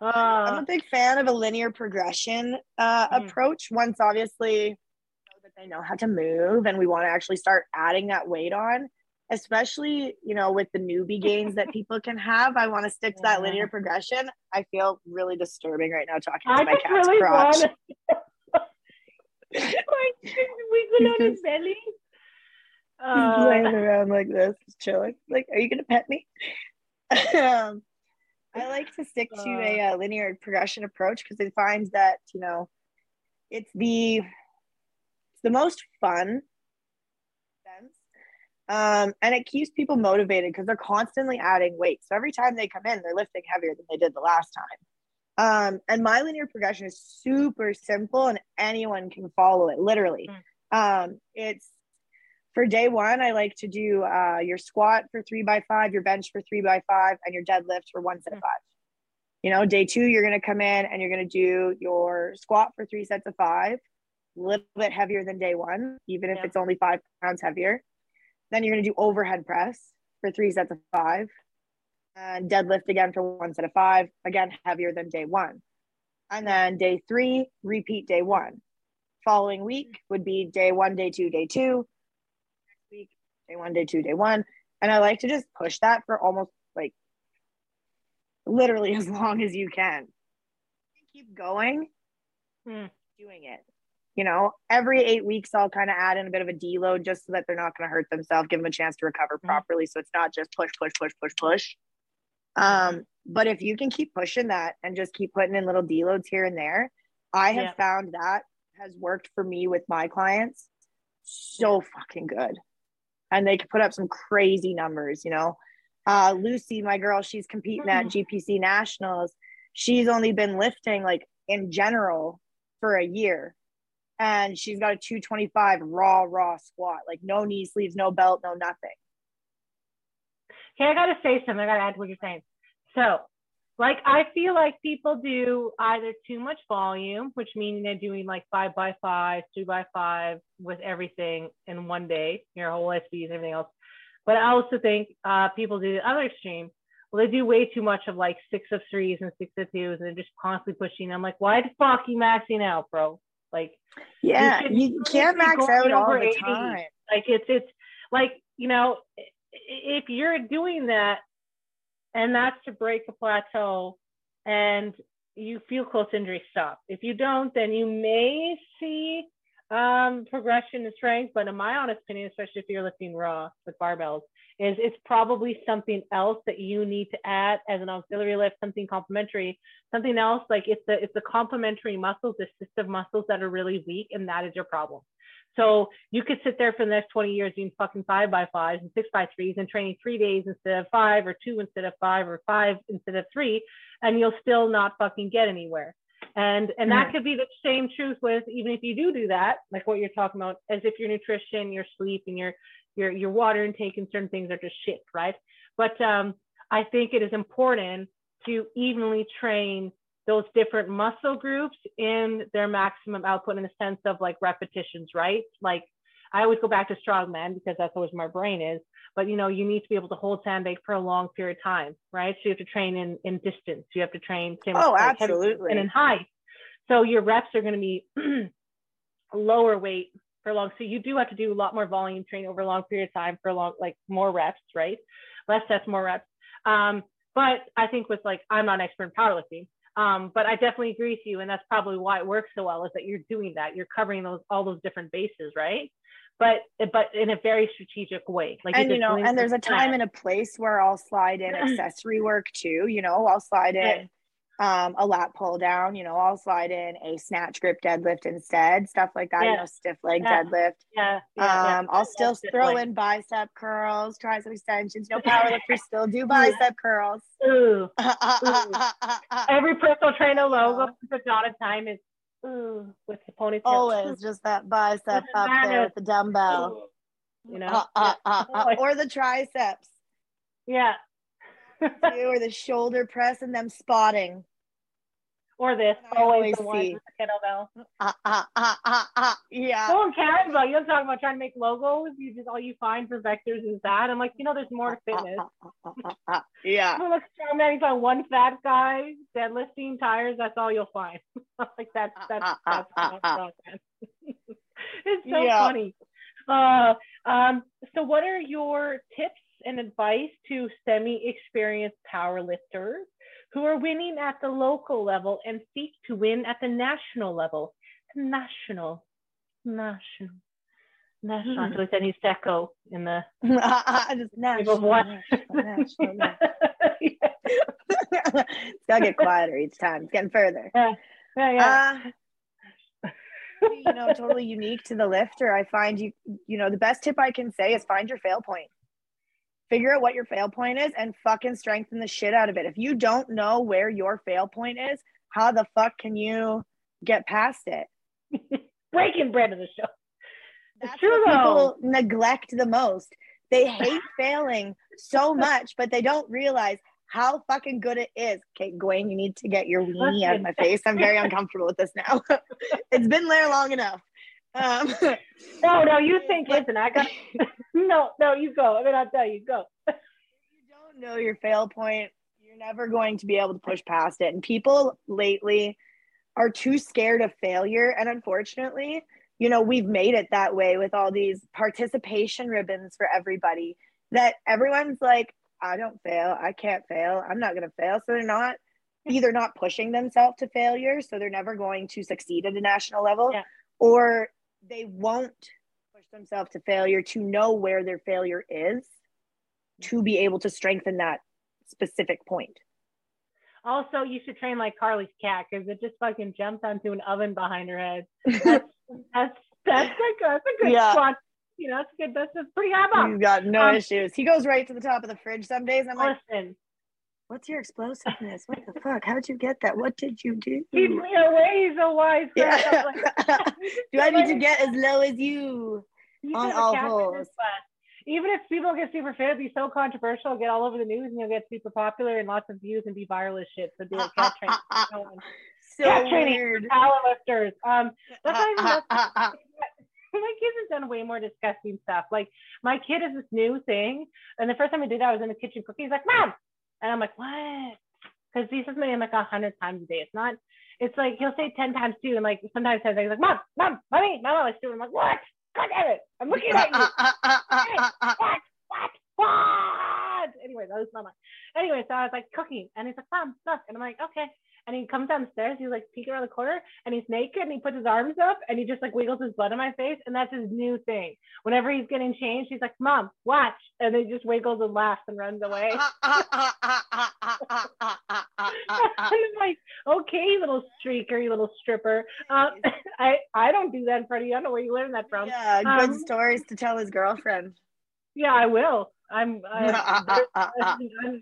I'm Uh, a big fan of a linear progression uh, Mm. approach. Once obviously that they know how to move, and we want to actually start adding that weight on, especially you know with the newbie gains that people can have. I want to stick to that Yeah. linear progression. I feel really disturbing right now talking I to my cat's really crotch. like wiggle on his belly. He's Uh, laying around like this, chilling. Like, are you gonna pet me? *laughs* um, I like to stick to a uh, linear progression approach because it finds that you know it's the it's the most fun um, and it keeps people motivated because they're constantly adding weight. So every time they come in, they're lifting heavier than they did the last time. Um, and my linear progression is super simple, and anyone can follow it. Literally, um, it's for day one, I like to do uh, your squat for three by five, your bench for three by five, and your deadlift for one set of five. You know, day two, you're going to come in and you're going to do your squat for three sets of five, a little bit heavier than day one, even if Yeah. it's only five pounds heavier. Then you're going to do overhead press for three sets of five, and deadlift again for one set of five, again, heavier than day one. And then day three, repeat day one. Following week would be day one, day two, day two. Next week, day one, day two, day one. And I like to just push that for almost like literally *laughs* as long as you can. Keep going, Hmm. doing it. You know, every eight weeks, I'll kind of add in a bit of a deload just so that they're not going to hurt themselves, give them a chance to recover Mhm. properly. So it's not just push, push, push, push, push. Um, but if you can keep pushing that and just keep putting in little deloads here and there, I have Yeah. found that has worked for me with my clients so fucking good. And they can put up some crazy numbers, you know. Uh, Lucy, my girl, she's competing at Mhm. GPC Nationals. She's only been lifting like in general for a year. And she's got a 225 raw, raw squat, like no knee sleeves, no belt, no nothing. Okay, I gotta say something. I gotta add to what you're saying. So, like, I feel like people do either too much volume, which means they're doing like five by five, two by five with everything in one day, your whole SBs, everything else. But I also think uh, people do the other extreme. Well, they do way too much of like six of threes and six of twos, and they're just constantly pushing. I'm like, why the fuck you maxing out, bro? Like, Yeah, you, you can't max out all the 80. time. like it's it's like you know if you're doing that and that's to break a plateau and you feel close injury stop if you don't then you may see um, progression in strength but in my honest opinion especially if you're lifting raw with barbells is it's probably something else that you need to add as an auxiliary lift something complementary something else like it's the it's the complementary muscles the assistive muscles that are really weak and that is your problem so you could sit there for the next 20 years doing fucking five by fives and six by threes and training three days instead of five or two instead of five or five instead of three, and you'll still not fucking get anywhere. And and that Mhm. could be the same truth with even if you do do that, like what you're talking about, as if your nutrition, your sleep, and your your your water intake and certain things are just shit, right? But um, I think it is important to evenly train those different muscle groups in their maximum output in the sense of like repetitions, right? Like I always go back to strongman because that's always my brain is. But you know, you need to be able to hold sandbag for a long period of time, right? So you have to train in in distance. You have to train same with, Oh, like, absolutely. and in height. So your reps are going to be *clears throat* lower weight for long. So you do have to do a lot more volume training over a long period of time for a long, like more reps, right? Less sets, more reps. Um, but I think with like, I'm not an expert in powerlifting, um, but I definitely agree with you, and that's probably why it works so well is that you're doing that. You're covering those all those different bases, right? But but in a very strategic way. Like and you know, and there's a time plan. and a place where I'll slide in *clears throat* accessory work too. You know, I'll slide in Right. um, a lat pull down. You know, I'll slide in a snatch grip deadlift instead, stuff like that. You know, stiff leg Yeah. deadlift. yeah, yeah, yeah. Um, I'll still throw in bicep curls, tricep extensions. no *laughs* powerlifters still do bicep curls. Ooh. *laughs* *laughs* Every personal trainer logo for dot of time is ooh with the ponytail. Always just that bicep *laughs* up there with the dumbbell. You know, Uh, uh, uh, uh, or the triceps. yeah. *laughs* or the shoulder press and them spotting. Or this, I always, always the one with the kettlebell. Ah, ah, ah, ah, ah. Yeah. No one cares about you. I'm talking about trying to make logos. You just all you find for vectors is that. I'm like, you know, there's more to fitness. Ah, ah, ah, ah, ah. Yeah. You look strong man, you find one fat guy deadlifting tires. That's all you'll find. *laughs* Like that's that's that's, *laughs* that's it's so Yeah. funny. Uh, um, so what are your tips and advice to semi-experienced powerlifters who are winning at the local level and seek to win at the national level? National, national, national. I Hmm. feel like that echo in the *laughs* Just national, national, national, it's gotta get quieter each time. It's getting further. yeah, yeah. Uh, you know, totally unique to the lifter. I find you, you know, the best tip I can say is find your fail point. Figure out what your fail point is and fucking strengthen the shit out of it. If you don't know where your fail point is, how the fuck can you get past it? *laughs* Breaking bread of the show. That's true, what people neglect the most. They *laughs* hate failing so much, but they don't realize how fucking good it is. Okay, Gwen, you need to get your weenie out of my *laughs* face. I'm very uncomfortable with this now. it's been there long enough. Um, *laughs* No, no, you think, listen, I got, *laughs* *laughs* no, no, you go. I mean, I'll tell you, go. you don't know your fail point, you're never going to be able to push past it. And people lately are too scared of failure. And unfortunately, you know, we've made it that way with all these participation ribbons for everybody. that everyone's like, I don't fail, I can't fail, I'm not gonna fail. So they're not either not pushing themselves to failure, so they're never going to succeed at a national level, Yeah. or they won't push themselves to failure to know where their failure is to be able to strengthen that specific point. Also, you should train like Carly's cat because it just fucking jumps onto an oven behind her head. *laughs* That's that's that's a good, that's a good Yeah. squat. You know, that's good. That's, that's pretty high bar. He's got no Um, issues. He goes right to the top of the fridge some days. I'm like, Listen, what's your explosiveness? What the fuck? How'd you get that? What did you do? he's your way. He's a wise guy. Yeah. Like, *laughs* do I need to get as low as you? You on should have a all holes. Even if people get super fit, it'd be so controversial, get all over the news, and you'll get super popular and lots of views and be viral as shit. So do a *laughs* cat training. So Cat training. weird. Powerlifters. Um, that's not even my kids have done way more disgusting stuff. Like my kid is this new thing, and the first time I did that, I was in the kitchen cooking. He's like, "Mom," and I'm like, "What?" Because he says my name like a hundred times a day. It's not. It's like he'll say ten times too, and like sometimes he's like, "Mom, mom, mommy, mom, I do." I'm like, "What? God damn it! I'm looking at you." what? What? What? Anyway, that was not mine. Anyway, so I was like cooking, and he's like, "Mom, look," and I'm like, "Okay." And he comes downstairs, he's like peeking around the corner, and he's naked, and he puts his arms up, and he just like wiggles his butt in my face, and that's his new thing. Whenever he's getting changed, he's like, "Mom, watch," and then he just wiggles and laughs and runs away. and I'm like, "Okay, little streaker, you little stripper." Uh, *laughs* I I don't do that in front of you. I don't know where you learned that from. yeah, good Um, stories to tell his girlfriend. Yeah, I will. I'm. *laughs* I,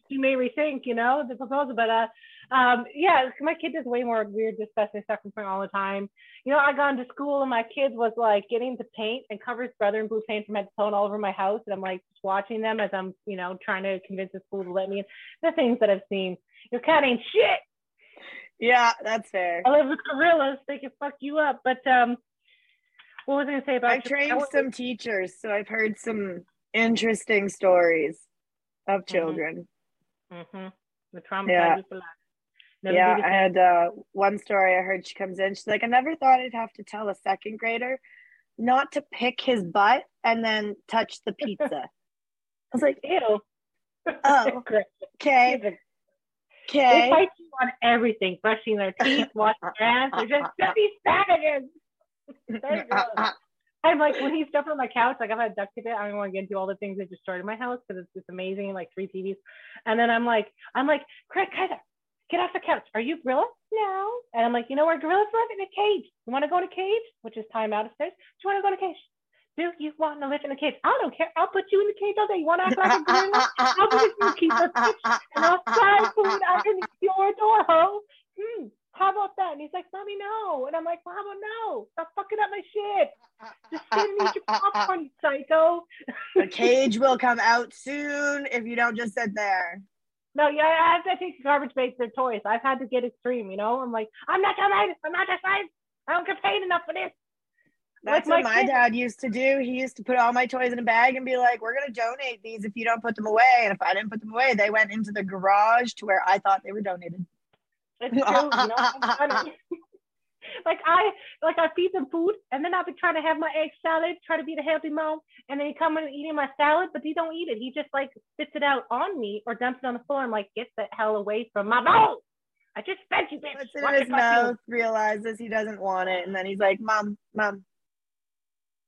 you may rethink, you know, the proposal, but uh, um, yeah, my kid does way more weird, disgusting stuff front all the time. You know, I got into school and my kid was like getting to paint and cover his brother in blue paint from head to toe all over my house, and I'm like just watching them as I'm, you know, trying to convince the school to let me in. The things that I've seen. Your cat ain't shit. yeah, that's fair. I live with gorillas; they can fuck you up. But um, what was I gonna say about? I've trained some teachers, so I've heard some interesting stories of children. Mm-hmm. The trauma Yeah. You for life. Never yeah, I had uh, one story I heard she comes in. She's like, I never thought I'd have to tell a second grader not to pick his butt and then touch the pizza. *laughs* I was like, Ew. *laughs* Oh, Great. okay, They okay. fight you on everything, brushing their *laughs* teeth, washing their hands. They're just dirty savages. I'm like, when he's jumping on my couch, like I've had duct tape. it. I don't want to get into all the things that destroyed my house because it's just amazing, like three TVs. And then I'm like, I'm like, Craig Kaiser, get off the couch. Are you gorilla? No. And I'm like, you know where gorillas live? In a cage. You want to go in a cage? Which is time out of space. Do you want to go in a cage? Do you want to live in a cage? I don't care. I'll put you in the cage all day. You want to act like a gorilla? I'll be the zookeeper, bitch, and I'll fry food underneath your door, ho. Hmm. How about that? And he's like, Mommy, no. And I'm like, about no? Stop fucking up my shit. Just sit and your popcorn, you psycho. the cage will come out soon if you don't just sit there. No, yeah, I have to take garbage bags are toys. I've had to get extreme, you know? I'm like, I'm not your man. I'm not your size. I don't get paid enough for this. That's Like what my my kid- dad used to do. He used to put all my toys in a bag and be like, "We're gonna donate these if you don't put them away." And if I didn't put them away, they went into the garage to where I thought they were donated. It's true, you know. *laughs* *laughs* *laughs* Like I like I feed them food and then I'll be trying to have my egg salad, try to be the healthy mom, and then he come in and eating my salad, but he don't eat it. He just like spits it out on me or dumps it on the floor. I'm like, get the hell away from my bowl. I just fed you, bitch. Puts it Watch in his your cartoon." mouth, realizes he doesn't want it, and then he's like, "Mom, mom,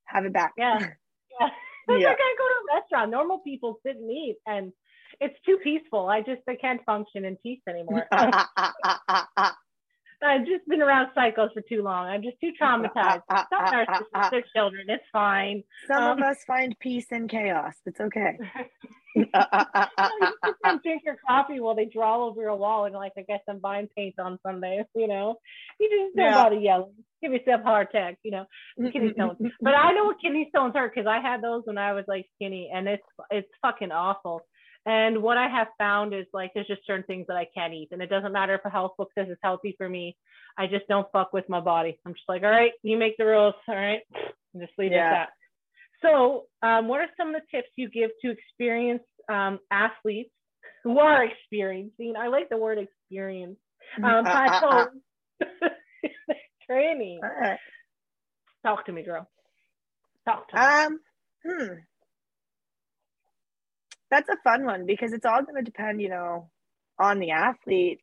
have it back." Yeah. *laughs* Yeah. *laughs* Yeah. like I go to a restaurant. Normal people sit and eat and it's too peaceful. I just I can't function in peace anymore. I've just been around psychos for too long. I'm just too traumatized. *laughs* Some narcissistic children. It's fine. Some of Um, us find peace in chaos. It's okay. *laughs* *laughs* you and drink your coffee while they draw over your wall and like I guess I'm buying paint on Sunday, you know. You just don't Yeah. bother yelling. Give yourself a heart attack, you know. Kidney stones. But I know what kidney stones hurt because I had those when I was like skinny and it's it's fucking awful. And what I have found is like there's just certain things that I can't eat. And it doesn't matter if a health book says it's healthy for me. I just don't fuck with my body. I'm just like, all right, you make the rules. All right. And *laughs* just leave it Yeah. at that. So um, what are some of the tips you give to experienced um, athletes who are experiencing? I like the word experience. Um, plateau *laughs* training. All right. Talk to me, girl. Talk to me. Um, hmm. That's a fun one because it's all going to depend, you know, on the athlete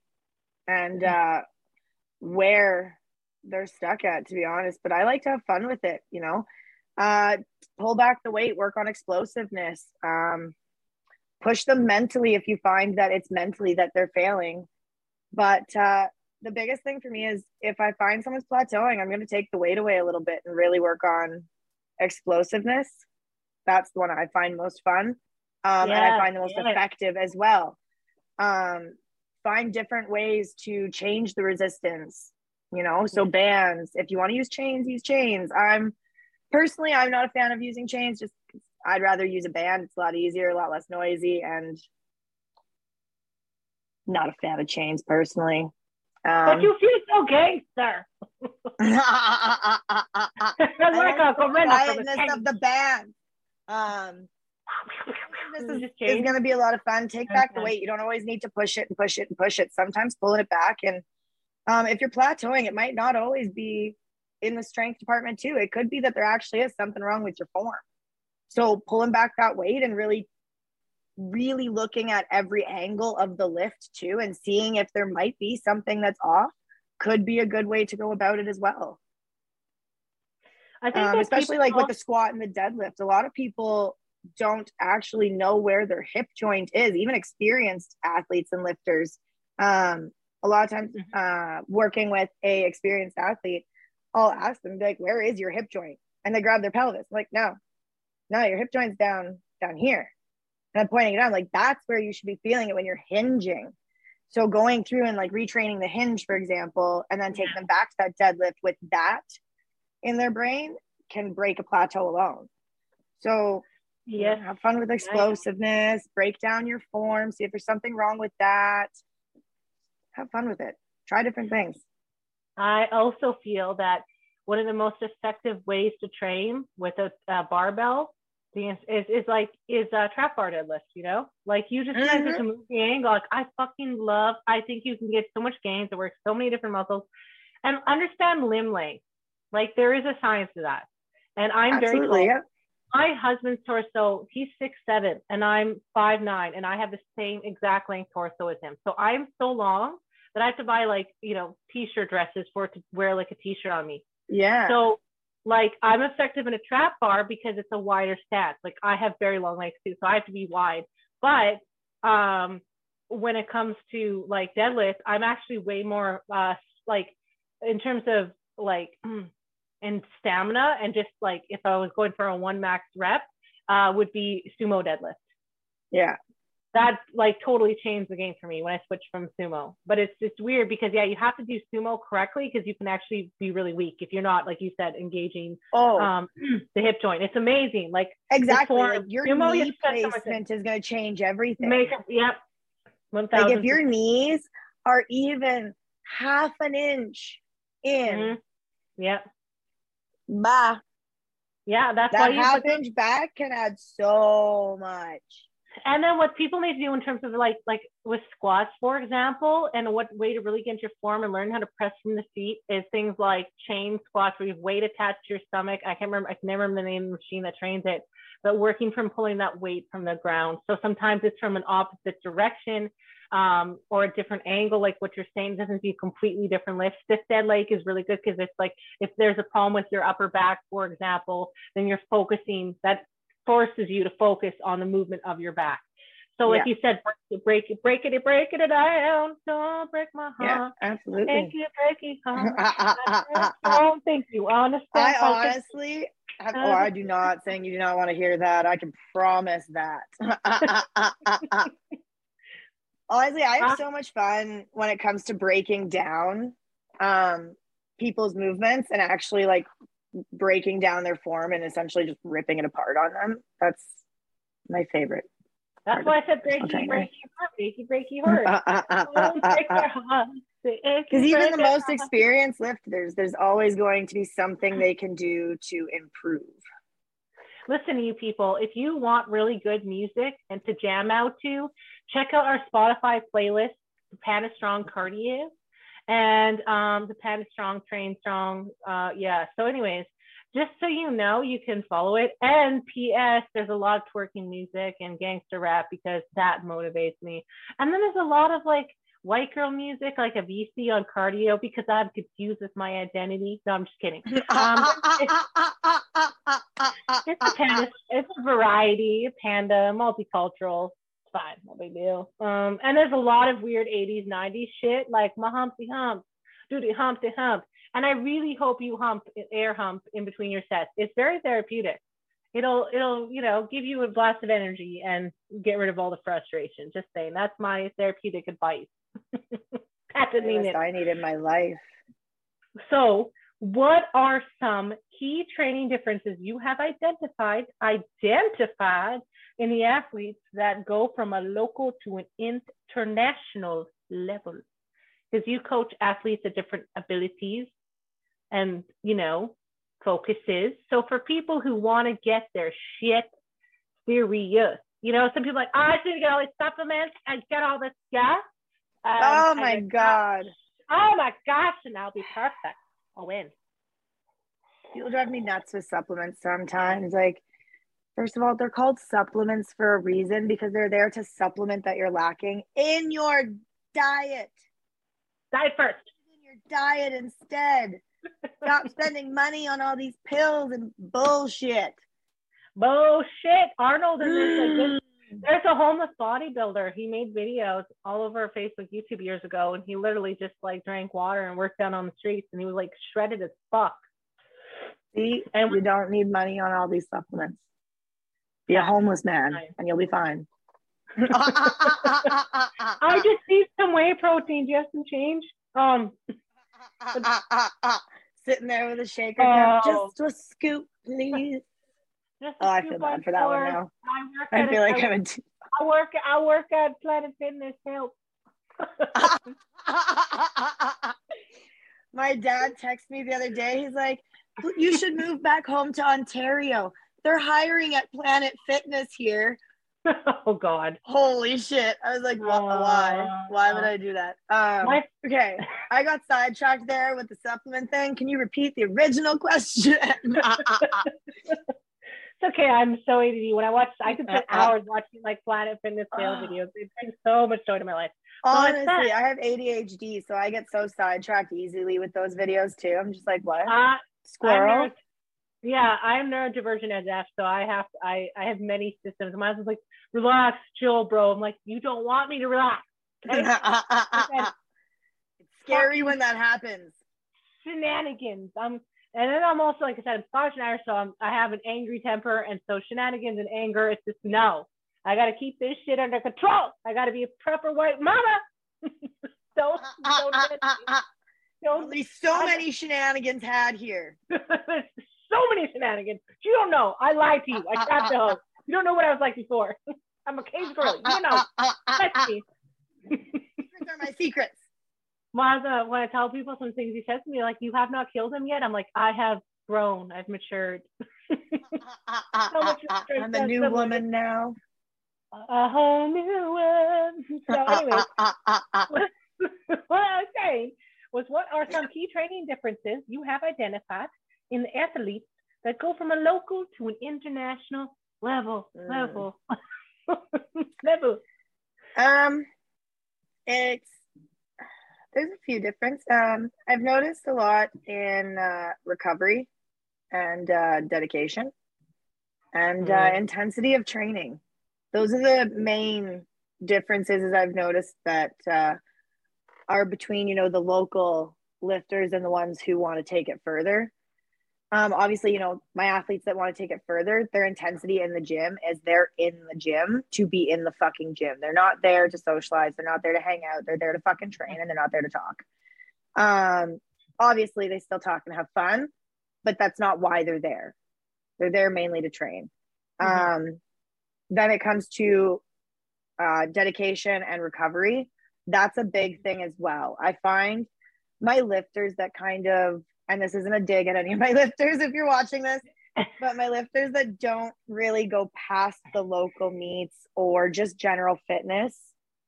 and uh, where they're stuck at, to be honest. But I like to have fun with it, you know. Uh, pull back the weight, work on explosiveness, um, push them mentally if you find that it's mentally that they're failing. But uh, the biggest thing for me is if I find someone's plateauing, I'm going to take the weight away a little bit and really work on explosiveness. That's the one I find most fun. Um, yeah, and I find the most yeah. effective as well. Um, find different ways to change the resistance, you know, so bands, if you want to use chains, use chains. I'm personally, I'm not a fan of using chains, just I'd rather use a band. It's a lot easier, a lot less noisy, and not a fan of chains personally. Um, but you feel so gangster. *laughs* *laughs* like a quietness of the band. Um, *laughs* this is, is going to be a lot of fun. Take back the weight. You don't always need to push it and push it and push it. Sometimes pulling it back. And um, if you're plateauing, it might not always be in the strength department too. It could be that there actually is something wrong with your form. So pulling back that weight and really, really looking at every angle of the lift too and seeing if there might be something that's off could be a good way to go about it as well. I think um, especially like with the squat and the deadlift, a lot of people don't actually know where their hip joint is. Even experienced athletes and lifters, um, a lot of times mm-hmm. uh, working with a experienced athlete, I'll ask them like, "Where is your hip joint?" And they grab their pelvis. I'm like, no, no, your hip joint's down down here. And I'm pointing it out like that's where you should be feeling it when you're hinging. So going through and like retraining the hinge, for example, and then take them back to that deadlift with that in their brain can break a plateau alone. So yeah, have fun with explosiveness, break down your form, see if there's something wrong with that. Have fun with it. Try different things. I also feel that one of the most effective ways to train with a, a barbell the is, is like is a trap bar deadlift, you know? Like you just mm-hmm. move the angle. Like I fucking love, I think you can get so much gains. It works so many different muscles. And understand limb length. Like there is a science to that. And I'm Absolutely, very yeah. My husband's torso, he's six seven and I'm five nine, and I have the same exact length torso as him. So I'm so long that I have to buy like, you know, t-shirt dresses for it to wear like a t-shirt on me. Yeah. So like I'm effective in a trap bar because it's a wider stance. Like I have very long legs too, so I have to be wide. But um, when it comes to like deadlift, I'm actually way more uh, like in terms of like *clears throat* and stamina and just like if I was going for a one max rep, uh, would be sumo deadlift. Yeah that like totally changed the game for me when I switched from sumo. But it's just weird because yeah, you have to do sumo correctly because you can actually be really weak if you're not like you said engaging oh. um *clears throat* the hip joint. It's amazing. Like exactly like your sumo, knee placement is going to change everything. Make yep. 1, like if your knees are even half an inch in. Mm-hmm. Yep. Bah. Yeah, that's that why half inch back can add so much. And then what people need to do in terms of like like with squats for example and what way to really get into your form and learn how to press from the feet is things like chain squats where you have weight attached to your stomach. I can't remember i can never remember the name of the machine that trains it but working from pulling that weight from the ground. So sometimes it's from an opposite direction um, or a different angle, like what you're saying doesn't be completely different lift. Stiff dead leg is really good because it's like if there's a problem with your upper back, for example, then you're focusing that forces you to focus on the movement of your back. So, like yeah. you said, break it, break it, break it break it down. Don't break my heart. Yeah, absolutely. Thank you, breaky heart. *laughs* oh, thank you. Honestly, I honestly, have, oh, I do not saying you do not want to hear that. I can promise that. *laughs* honestly, I have so much fun when it comes to breaking down um, people's movements and actually like breaking down their form and essentially just ripping it apart on them. That's my favorite. That's why I said breaky, breaky *laughs* heart, breaky, breaky heart. Because even the most experienced lifters, there's always going to be something they can do to improve. Listen, to you people, if you want really good music and to jam out to, check out our Spotify playlist, the Panda Strong Cardio and um, the Panda Strong Train Strong. Uh, yeah. So, anyways, just so you know, you can follow it. And P.S. There's a lot of twerking music and gangster rap because that motivates me. And then there's a lot of like white girl music, like Avicii on cardio because I'm confused with my identity. No, I'm just kidding. *laughs* Um, it's, it's, a panda, it's a variety, panda, multicultural. It's fine, no big deal. Um, and there's a lot of weird 80s, 90s shit like Mahumpty Hump, Duty Humpty Hump. And I really hope you hump, air hump in between your sets. It's very therapeutic. It'll, it'll, you know, give you a blast of energy and get rid of all the frustration. Just saying, that's my therapeutic advice. *laughs* That's what I need in my life. So, what are some key training differences you have identified identified in the athletes that go from a local to an international level? Because you coach athletes at different abilities and you know focuses. So for people who want to get their shit serious, you know, some people like, oh, I need to get all these supplements and get all this stuff. Um, oh my god. Oh my gosh, and I'll be perfect. I'll win. People drive me nuts with supplements sometimes. Like, first of all, they're called supplements for a reason because they're there to supplement that you're lacking in your diet. Diet first. In your diet instead. Stop *laughs* spending money on all these pills and bullshit. Bullshit. Arnold and this like There's a homeless bodybuilder. He made videos all over Facebook, YouTube years ago, and he literally just like drank water and worked out on the streets, and he was like shredded as fuck. See, and we don't need money on all these supplements. Be a homeless man, and you'll be fine. *laughs* I just need some whey protein. Do you have some change? Um, *laughs* sitting there with a shaker, oh. just a scoop, please. Just oh, I feel bad for that one now. I, I feel like I'm. T- I work. I work at Planet Fitness. Help. *laughs* My dad texted me the other day. He's like, "You should move back home to Ontario. They're hiring at Planet Fitness here." *laughs* oh God! Holy shit! I was like, uh, "Why? Why would I do that?" Um, my- okay, *laughs* I got sidetracked there with the supplement thing. Can you repeat the original question? *laughs* It's okay. I'm so ADD. When I watch, I could spend hours watching like Planet Fitness fail videos. It brings so much joy to my life. Honestly, I have ADHD, so I get so sidetracked easily with those videos too. I'm just like, what? Uh, Squirrel. Yeah, I'm neurodivergent as F, so I have I I have many systems. My husband's like, relax, chill, bro. I'm like, you don't want me to relax. *laughs* Okay? it's scary when that happens. Shenanigans. I'm and then I'm also, like I said, I'm Scottish and Irish, so I'm, I have an angry temper. And so shenanigans and anger, it's just no. I got to keep this shit under control. I got to be a proper white mama. *laughs* don't, don't, *laughs* don't, There's so many shenanigans had here. So many shenanigans. You don't know. I lied to you. I trapped the host. You don't know what I was like before. *laughs* I'm a cage girl. You don't know. That's me. secrets are my secrets when I, when I tell people some things he says to me, like, you have not killed him yet. I'm like, I have grown. I've matured. *laughs* *laughs* I'm a new woman now. A whole new one. So anyway, what I was saying was what are some key training differences you have identified in the athletes that go from a local to an international level, mm. level, *laughs* level? Um, it's there's a few difference. Um, I've noticed a lot in uh, recovery and uh, dedication and mm. uh, intensity of training. Those are the main differences as I've noticed that uh, are between, you know, the local lifters and the ones who want to take it further. Um, obviously, you know, my athletes that want to take it further, their intensity in the gym is they're in the gym to be in the fucking gym. They're not there to socialize. They're not there to hang out. They're there to fucking train and they're not there to talk. Um, obviously, they still talk and have fun, but that's not why they're there. They're there mainly to train. Mm-hmm. Um, then it comes to uh, dedication and recovery. That's a big thing as well. I find my lifters that kind of and this isn't a dig at any of my *laughs* lifters if you're watching this, *laughs* but my lifters that don't really go past the local meets or just general fitness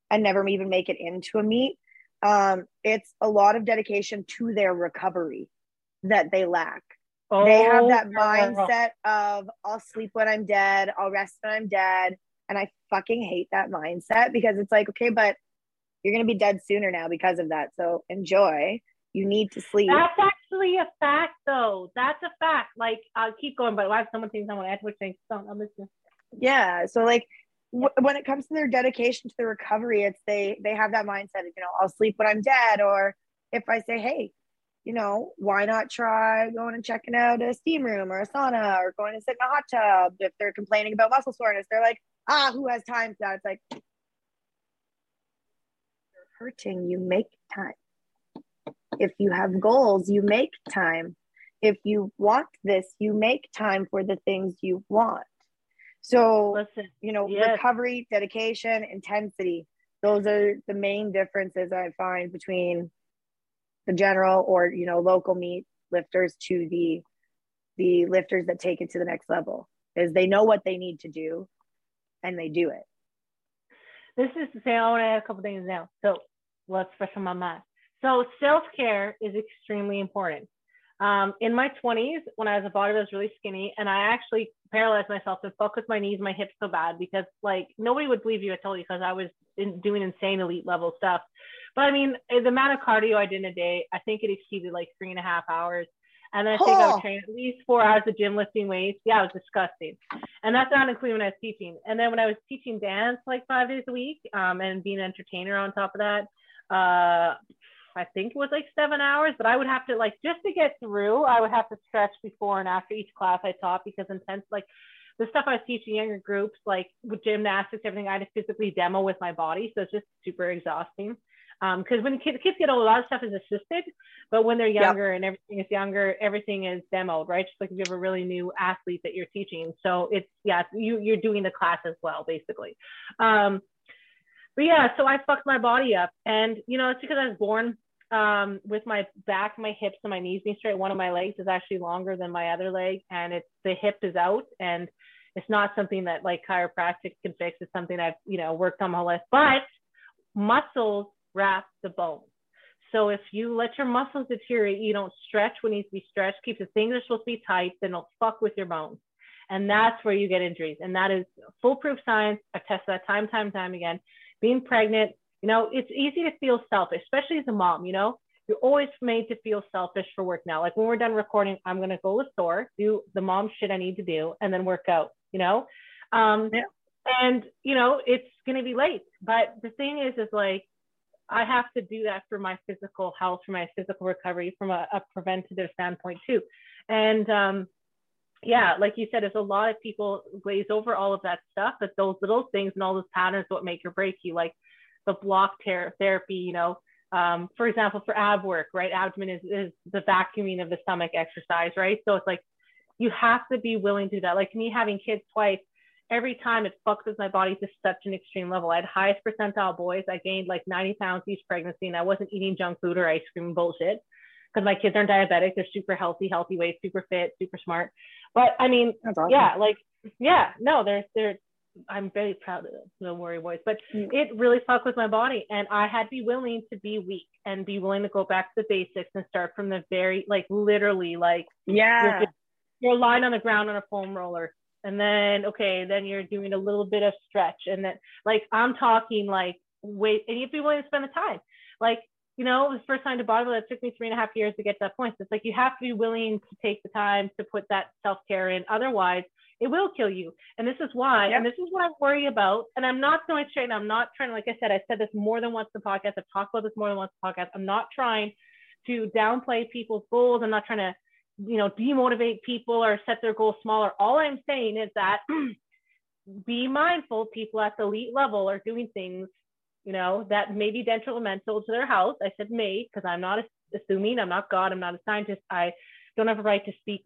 and never even make it into a meet, um, it's a lot of dedication to their recovery that they lack. Oh, they have that mindset of I'll sleep when I'm dead, I'll rest when I'm dead. And I fucking hate that mindset because it's like, okay, but you're going to be dead sooner now because of that. So enjoy. You need to sleep. That's actually a fact, though. That's a fact. Like, I'll keep going, but I have someone thinks I want to thing. So I'm listening. Yeah. So, like, w- when it comes to their dedication to the recovery, it's they they have that mindset. Of, you know, I'll sleep when I'm dead, or if I say, hey, you know, why not try going and checking out a steam room or a sauna or going to sit in a hot tub? If they're complaining about muscle soreness, they're like, ah, who has time for that? It's like, you're hurting, you make time. If you have goals, you make time. If you want this, you make time for the things you want. So, Listen, you know, yes. recovery, dedication, intensity, those are the main differences I find between the general or you know local meet lifters to the the lifters that take it to the next level is they know what they need to do and they do it this is to say i want to add a couple things now so let's fresh on my mind so self-care is extremely important um, in my 20s when i was a body I was really skinny and i actually paralyzed myself and fucked with my knees my hips so bad because like nobody would believe you i told you because i was in, doing insane elite level stuff but I mean, the amount of cardio I did in a day, I think it exceeded like three and a half hours. And then I think oh. I would train at least four hours of gym lifting weights. Yeah, it was disgusting. And that's not including when I was teaching. And then when I was teaching dance like five days a week um, and being an entertainer on top of that, uh, I think it was like seven hours, but I would have to like just to get through, I would have to stretch before and after each class I taught because intense like the stuff I was teaching younger groups, like with gymnastics, everything I had to physically demo with my body. So it's just super exhausting because um, when kids, kids get old, a lot of stuff is assisted, but when they're younger yep. and everything is younger, everything is demoed, right? Just like if you have a really new athlete that you're teaching. So it's yeah, you you're doing the class as well, basically. Um, but yeah, so I fucked my body up, and you know it's because I was born um, with my back, my hips, and my knees being straight. One of my legs is actually longer than my other leg, and it's the hip is out, and it's not something that like chiropractic can fix. It's something I've you know worked on my life, but muscles wrap the bones. So if you let your muscles deteriorate, you don't stretch what needs to be stretched, keep the things are supposed to be tight, then it'll fuck with your bones. And that's where you get injuries. And that is foolproof science. I test that time, time, time again. Being pregnant, you know, it's easy to feel selfish, especially as a mom, you know, you're always made to feel selfish for work now. Like when we're done recording, I'm going to go to the store, do the mom shit I need to do, and then work out, you know? Um, yeah. And, you know, it's going to be late. But the thing is, is like, I have to do that for my physical health, for my physical recovery, from a, a preventative standpoint too. And um, yeah, like you said, there's a lot of people glaze over all of that stuff, but those little things and all those patterns what make or break you, like the block ter- therapy, you know. Um, for example, for ab work, right? Abdomen is, is the vacuuming of the stomach exercise, right? So it's like you have to be willing to do that. Like me having kids twice, every time it fucks with my body to such an extreme level. I had highest percentile boys. I gained like 90 pounds each pregnancy, and I wasn't eating junk food or ice cream bullshit because my kids aren't diabetic. They're super healthy, healthy weight, super fit, super smart. But I mean, awesome. yeah, like yeah, no, they're they're. I'm very proud of the no worry boys, but mm. it really fucked with my body, and I had to be willing to be weak and be willing to go back to the basics and start from the very like literally like yeah. You're, you're lying on the ground on a foam roller and then okay then you're doing a little bit of stretch and then like i'm talking like wait and you have to be willing to spend the time like you know the first time to bodybuild it took me three and a half years to get to that point. So it's like you have to be willing to take the time to put that self-care in. Otherwise it will kill you. And this is why and this is what I worry about. And i'm not going straight i'm not trying to like i said i said this more than once in the podcast. I've talked about this more than once in the podcast. I'm not trying to downplay people's goals. I'm not trying to you know, demotivate people or set their goals smaller. All I'm saying is that *clears throat* be mindful people at the elite level are doing things, you know, that may be detrimental to their health. I said may because I'm not assuming, I'm not God, I'm not a scientist. I don't have a right to speak,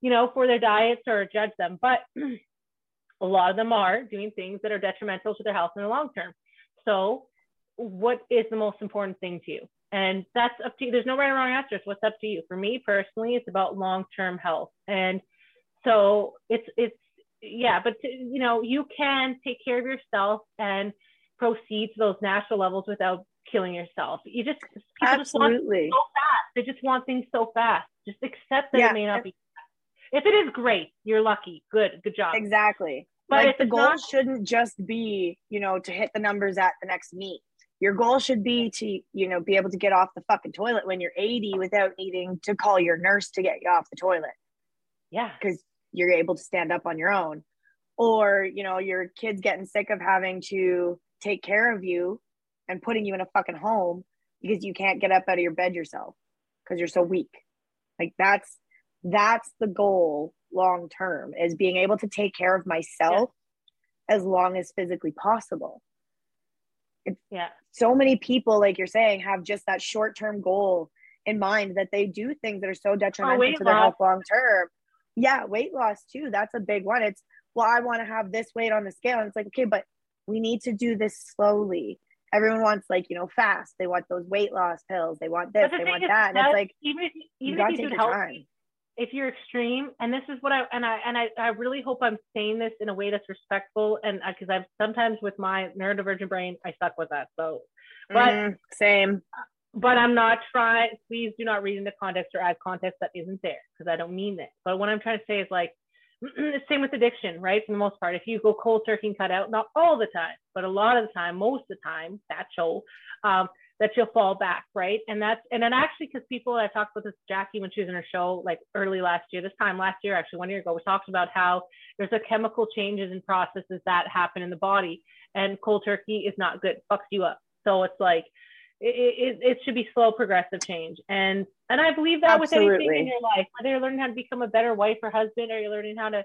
you know, for their diets or judge them. But *clears throat* a lot of them are doing things that are detrimental to their health in the long term. So, what is the most important thing to you? And that's up to you. There's no right or wrong answer. It's what's up to you. For me personally, it's about long-term health. And so it's it's yeah, but to, you know, you can take care of yourself and proceed to those national levels without killing yourself. You just absolutely just want so fast. They just want things so fast. Just accept that yeah. it may not be If it is great, you're lucky. Good, good job. Exactly. But like if the goal not- shouldn't just be, you know, to hit the numbers at the next meet. Your goal should be to, you know, be able to get off the fucking toilet when you're 80 without needing to call your nurse to get you off the toilet Yeah. because you're able to stand up on your own. Or, you know, your kid's getting sick of having to take care of you and putting you in a fucking home because you can't get up out of your bed yourself because you're so weak. Like that's that's the goal long term is being able to take care of myself as long as physically possible. It's, Yeah. So many people, like you're saying, have just that short term goal in mind that they do things that are so detrimental oh, weight to their health long term. Yeah, weight loss too. That's a big one. It's well, I want to have this weight on the scale. And it's like, okay, but we need to do this slowly. Everyone wants like, you know, fast. They want those weight loss pills. They want this, the they want is, that. And it's like even if you even gotta if you take do healthy, time. if you're extreme, and this is what I and I and I, I really hope I'm saying this in a way that's respectful, and because I've sometimes with my neurodivergent brain, I suck with that. So, but Mm, same. but I'm not trying. Please do not read into context or add context that isn't there because I don't mean that. But what I'm trying to say is like same with addiction, right? For the most part, if you go cold turkey and cut out, not all the time, but a lot of the time, most of the time, that show, um, that you'll fall back, right? And that's and then actually because people I talked with this Jackie when she was in her show like early last year, this time last year, actually one year ago, we talked about how there's a chemical changes and processes that happen in the body, and cold turkey is not good, fucks you up. So it's like it, it, it should be slow progressive change. And and i believe that with anything in your life whether you're learning how to become a better wife or husband or you're learning how to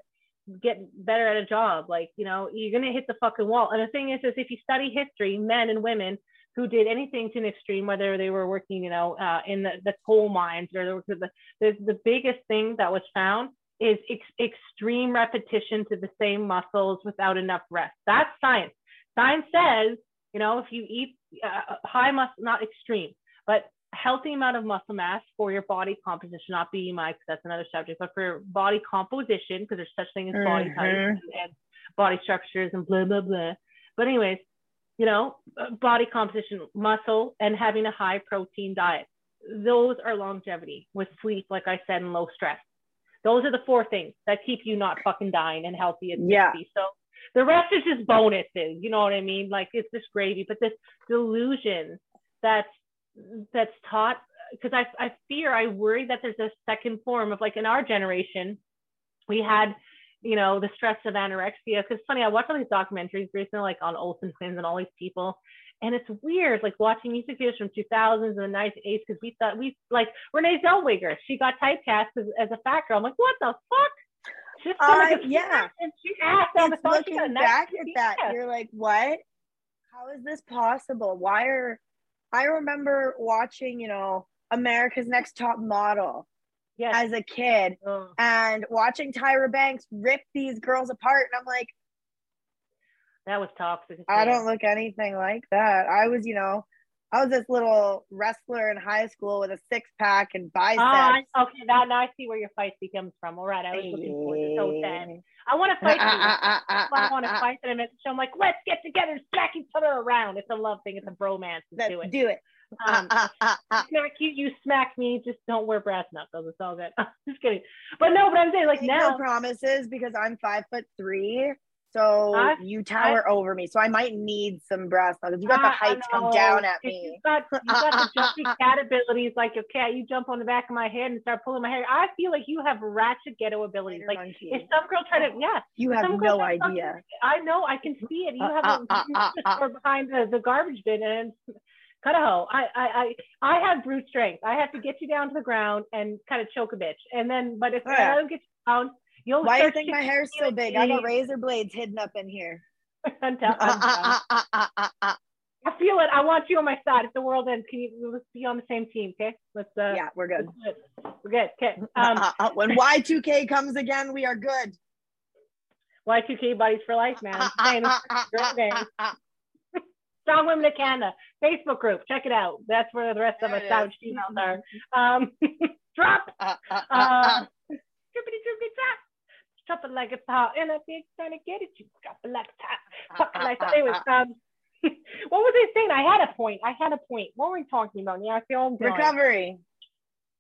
get better at a job like you know you're going to hit the fucking wall. And the thing is is if you study history men and women who did anything to an extreme whether they were working you know uh, in the, the coal mines or they were the, the the biggest thing that was found is ex- extreme repetition to the same muscles without enough rest. That's science. Science says you know if you eat uh, high muscle, not extreme, but healthy amount of muscle mass for your body composition, not BMI, because that's another subject, but for your body composition, because there's such thing as body types Mhm. and, and body structures and blah blah blah. But anyways, you know, uh, body composition, muscle, and having a high protein diet. Those are longevity with sleep, like I said, and low stress. Those are the four things that keep you not fucking dying and healthy at 60. Yeah. So the rest is just bonuses. You know what I mean? Like it's just gravy. But this delusion that's that's taught because I, I fear I worry that there's a second form of like in our generation, we had you know the stress of anorexia. Because funny, I watched all these documentaries recently, like on Olsen twins and all these people. And it's weird, like watching music videos from 2000s and the 90s, because we thought we like Renee Zellweger. She got typecast as, as a fat girl. I'm like, what the fuck? She's Uh, yeah. and she asked on the phone. Looking back at that, you're like, what? How is this possible? Why are I remember watching, you know, America's Next Top Model Yes. as a kid Ugh. and watching Tyra Banks rip these girls apart. And I'm like, that was toxic. I don't look anything like that. I was, you know, I was this little wrestler in high school with a six pack and biceps. Oh, I, okay, now, now I see where your fight becomes from. All right, I was looking forward to so sad. I want to fight you. I want to fight them at the show. I'm like, let's get together and smack each other around. It's a love thing. It's a bromance. Let's do Let's it. do it. Um, Ah, ah, ah, smack you, you smack me. Just don't wear brass knuckles. It's all good. *laughs* just kidding. But no, but I'm saying like now. no promises because I'm five foot three. So I- you tower over me. So I might need some brass knuckles. You got the I- I height come down at me. You've got, *laughs* you got the jumpy cat abilities like your cat. You jump on the back of my head and start pulling my hair. I feel like you have ratchet ghetto abilities. Like if some girl try to, yeah, you have no try to fuck idea. I know, I can see it. You Uh, have uh, a uh, uh, *laughs* uh. behind the, the garbage bin and *laughs* cut a hoe. I, I, I, I have brute strength. I have to get you down to the ground and kind of choke a bitch. And then, but if Oh, yeah. I don't get you down, you'll Why do you think my hair's so big? I got razor blades hidden up in here. *laughs* I'm down- I'm down. I feel it. I want you on my side. If the world ends, can you let's be on the same team, okay? Let's uh yeah, we're good. let's do it. We're good. Okay. *laughs* Um *laughs* when Y2K comes again, we are good. Y2K buddies for life, man. I'm saying it's great name. Strong Women of Canada Facebook group. Check it out. That's where the rest of us savage females are. Um drop uh drippity drippity drop. Drop it like it's hot. And if you're trying to get it, you drop it like it's hot. Fuck it like that. Anyways, um *laughs* what was I saying? I had a point. I had a point. What were we talking about? Yeah, I feel. Recovery.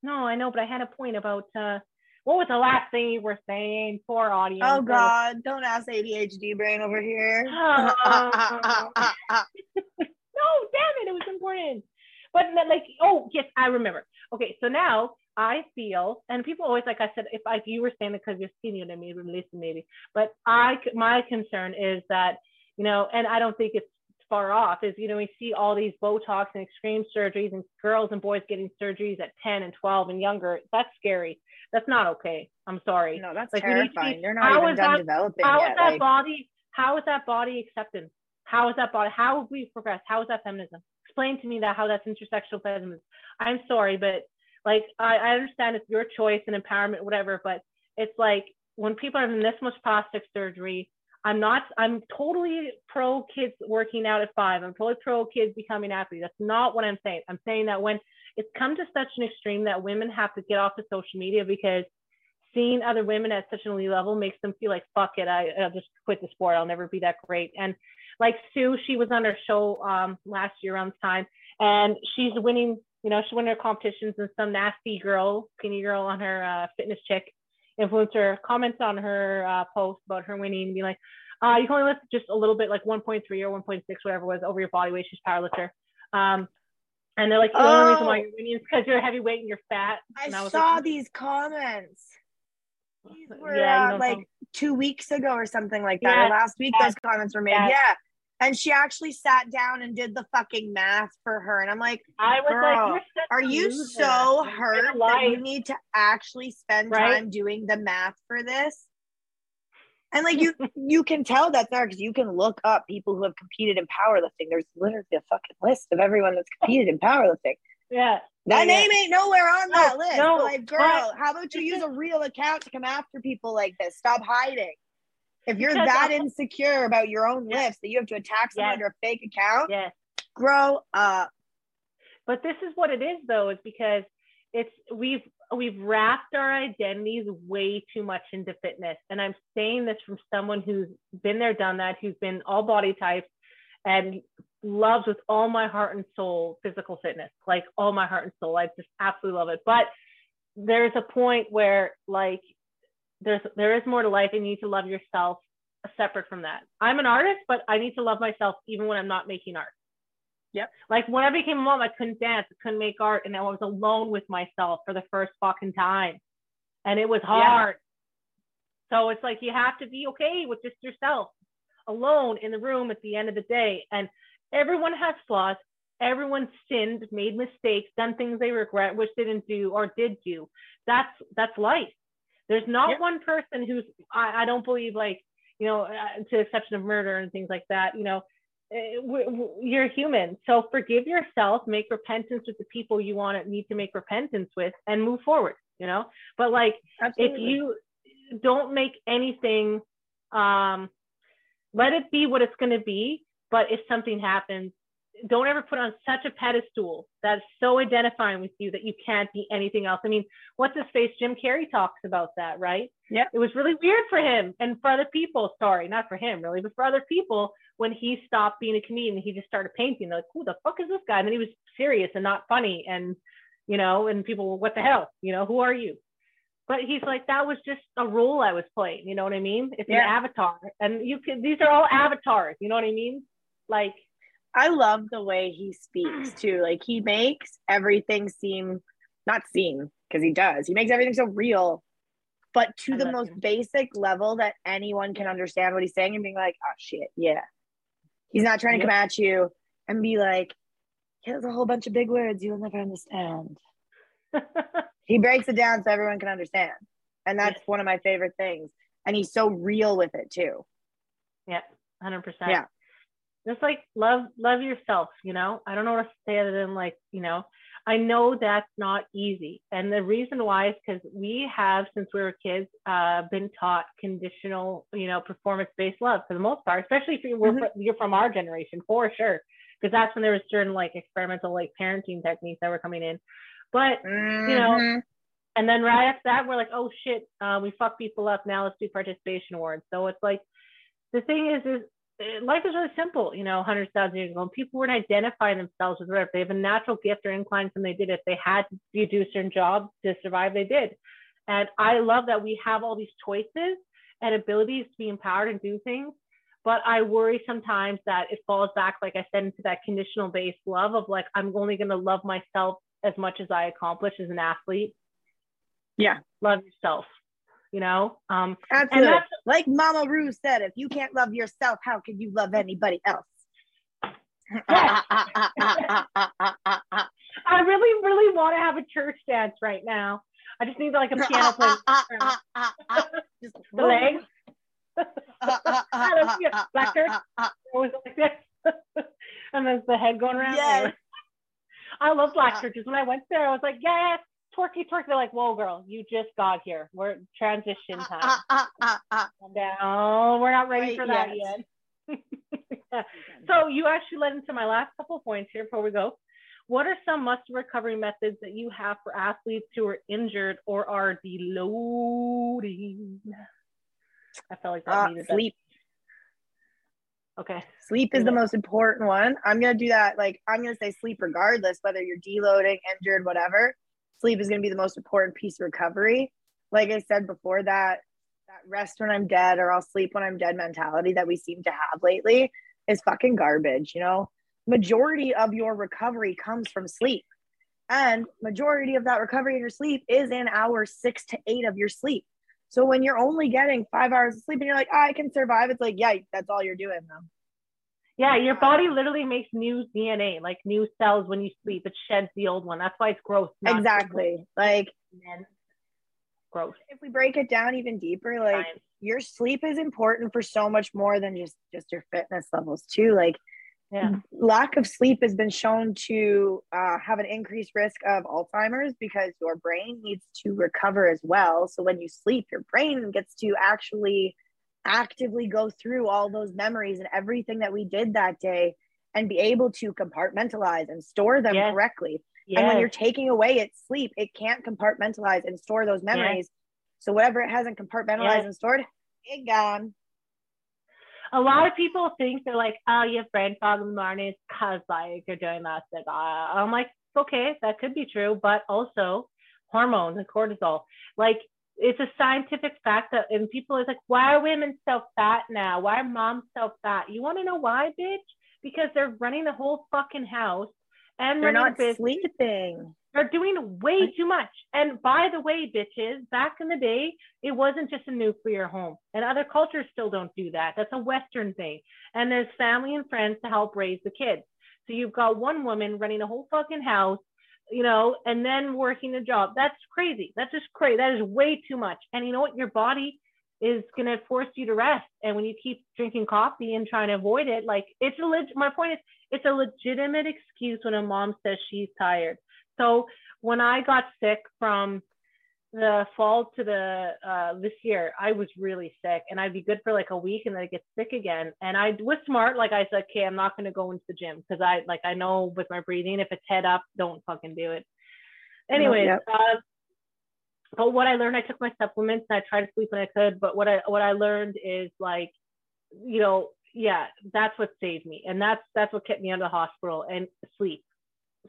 No, I know, but I had a point about uh what was the last thing you were saying? Poor audience. Oh God, don't ask ADHD brain over here. Oh. *laughs* *laughs* no, damn it, it was important. But like, oh yes, I remember. Okay, so now I feel, and people always like I said, if like you were saying it because you're senior than me, listen maybe. But I, my concern is that you know, and I don't think it's far off. Is you know we see all these Botox and extreme surgeries and girls and boys getting surgeries at 10 and 12 and younger. That's scary. That's not okay. I'm sorry. No, that's Like, we need to terrifying. They're not even done that- developing How is yet. that like- body? How is that body acceptance? How is that body? How have we progressed? How is that feminism? Explain to me that how that's intersectional feminism. I'm sorry, but like I, I understand it's your choice and empowerment, whatever. But it's like when people are having this much plastic surgery, I'm not. I'm totally pro kids working out at five. I'm totally pro kids becoming athletes. That's not what I'm saying. I'm saying that when it's come to such an extreme that women have to get off of social media because seeing other women at such an elite level makes them feel like fuck it I, i'll just quit the sport i'll never be that great and like sue she was on our show um, last year around this time and she's winning you know she won her competitions and some nasty girl skinny girl on her uh, fitness chick influencer comments on her uh, post about her winning and be like uh, you can only lift just a little bit like 1.3 or 1.6 whatever it was over your body weight she's a powerlifter um, and they're like the only reason why Oh. you're winning is because you're heavyweight and you're fat I, was saw like, these comments. These were Yeah, uh, like two weeks ago or something like that. Last week, those comments were made. Yeah. And she actually sat down and did the fucking math for her. And I'm like, I was Girl, like, are you loser. so hurt that you need to actually spend Right? time doing the math for this? And like you, *laughs* you can tell that's there because you can look up people who have competed in powerlifting. There's literally a fucking list of everyone that's competed in powerlifting. Yeah. That yeah, name ain't nowhere on No, that list. no, like, girl, how about you use a real account to come after people like this? Stop hiding. If you're Because that I- insecure about your own Yeah. lifts that you have to attack someone Yeah. under a fake account, Yeah. grow up. But this is what it is though, is because it's we've we've wrapped our identities way too much into fitness. And I'm saying this from someone who's been there, done that, who's been all body types and loves with all my heart and soul physical fitness, like all my heart and soul. I just absolutely love it. But there's a point where like there's there is more to life and you need to love yourself separate from that. I'm an artist, but I need to love myself even when I'm not making art. Yep. Like when I became a mom, I couldn't dance, I couldn't make art, and I was alone with myself for the first fucking time. And it was hard. Yeah. So it's like you have to be okay with just yourself alone in the room at the end of the day. And everyone has flaws. Everyone sinned, made mistakes, done things they regret, which they didn't do or did do. That's that's life. There's not Yep. one person who's I, I don't believe like you know uh, to the exception of murder and things like that. You know, eh, you're human. So forgive yourself, make repentance with the people you want to need to make repentance with, and move forward. You know, but like if you don't make anything um let it be what it's going to be but if something happens don't ever put on such a pedestal that's so identifying with you that you can't be anything else. I mean what's his face? Jim carrey talks about that right? Yeah. it was really weird for him and for other people sorry not for him really but for other people when he stopped being a comedian he just started painting. They're like who the fuck is this guy? And then he was serious and not funny and you know and people were what the hell? You know who are you? But he's like that was just a role i was playing you know what i mean? It's Yeah. an avatar and you can these are all avatars you know what i mean? Like I love the way he speaks mm. too. Like he makes everything seem not seem because he does. He makes everything so real, but to I the most him. basic level that anyone can understand what he's saying and being like, oh shit, yeah. He's not trying to Yep. come at you and be like, here's a whole bunch of big words you'll never understand. *laughs* He breaks it down so everyone can understand. And that's Yes. one of my favorite things. And he's so real with it too. yeah 100% Yeah. Just like love love yourself you know i don't know what to say other than like you know i know that's not easy and the reason why is because we have since we were kids uh, been taught conditional you know performance based love for the most part especially if you were Mhm. fr- you're from our generation for sure because that's when there was certain like experimental like parenting techniques that were coming in but you know, Mhm. and then right after that, we're like, oh shit, uh, we fuck people up. Now let's do participation awards. So it's like, the thing is, is life is really simple. You know, hundreds of thousands years ago, and people weren't identifying themselves with whatever. They have a natural gift or incline, and they did. If they had to do a certain job to survive, they did. And I love that we have all these choices and abilities to be empowered and do things. But I worry sometimes that it falls back, like I said, into that conditional based love of like, I'm only going to love myself as much as I accomplish as an athlete. Yeah. Love yourself, you know? Um, Absolutely. like Mama Ru said, if you can't love yourself, how can you love anybody else? *laughs* I really, really want to have a church dance right now. I just need like a piano *laughs* player. just the legs. *laughs* Black church. Always like this. and there's the head going around. Yes. I love black churches. When I went there, I was like, yes, twerky twerk. They're like, whoa, girl, you just got here. We're transition uh, time. Uh, uh, Calm down. We're not ready for that yet. *laughs* So you actually led into my last couple of points here before we go. What are some must recovery methods that you have for athletes who are injured or are deloading? I felt like that uh, needed sleep. That. Okay. Sleep is the most important one. I'm gonna do that. Like I'm gonna say sleep regardless, whether you're deloading, injured, whatever. Sleep is gonna be the most important piece of recovery. Like I said before, that that rest when I'm dead or I'll sleep when I'm dead mentality that we seem to have lately is fucking garbage. You know, majority of your recovery comes from sleep, and majority of that recovery in your sleep is in hours six to eight of your sleep. So when you're only getting five hours of sleep and you're like, oh, I can survive, it's like, yeah, that's all you're doing though. Yeah, your body literally makes new DNA, like new cells when you sleep. It sheds the old one. That's why it's growth. Exactly. Like growth. If we break it down even deeper, like your sleep is important for so much more than just just your fitness levels too. Like yeah. lack of sleep has been shown to uh, have an increased risk of Alzheimer's because your brain needs to recover as well. So when you sleep, your brain gets to actually actively go through all those memories and everything that we did that day and be able to compartmentalize and store them yes. correctly. Yes. And when you're taking away its sleep, it can't compartmentalize and store those memories. Yes. So whatever it hasn't compartmentalized and stored, it gone a lot of people think they're like, oh, you have brain fog in the morning because like you're doing that. Like, uh, I'm like, okay, that could be true, but also hormones and cortisol. Like it's a scientific fact that and people is like, why are women so fat now? Why are moms so fat? You want to know why, bitch? Because they're running the whole fucking house and they're not sleeping they're doing way too much. And by the way, bitches, back in the day, it wasn't just a nuclear home. And other cultures still don't do that. That's a Western thing. And there's family and friends to help raise the kids. So you've got one woman running a whole fucking house, you know, and then working a job. That's crazy. That's just crazy. That is way too much. And you know what? Your body is going to force you to rest. And when you keep drinking coffee and trying to avoid it, like it's a leg- my point is, it's a legitimate excuse when a mom says she's tired. So when I got sick from the fall to the uh, this year, I was really sick, and I'd be good for like a week, and then I get sick again. And I was smart, like I said, okay, I'm not going to go into the gym because I like I know with my breathing, if it's head up, don't fucking do it. Anyways, yep. uh, but what I learned, I took my supplements and I tried to sleep when I could. But what I what I learned is like, you know, yeah, that's what saved me, and that's that's what kept me out of the hospital and sleep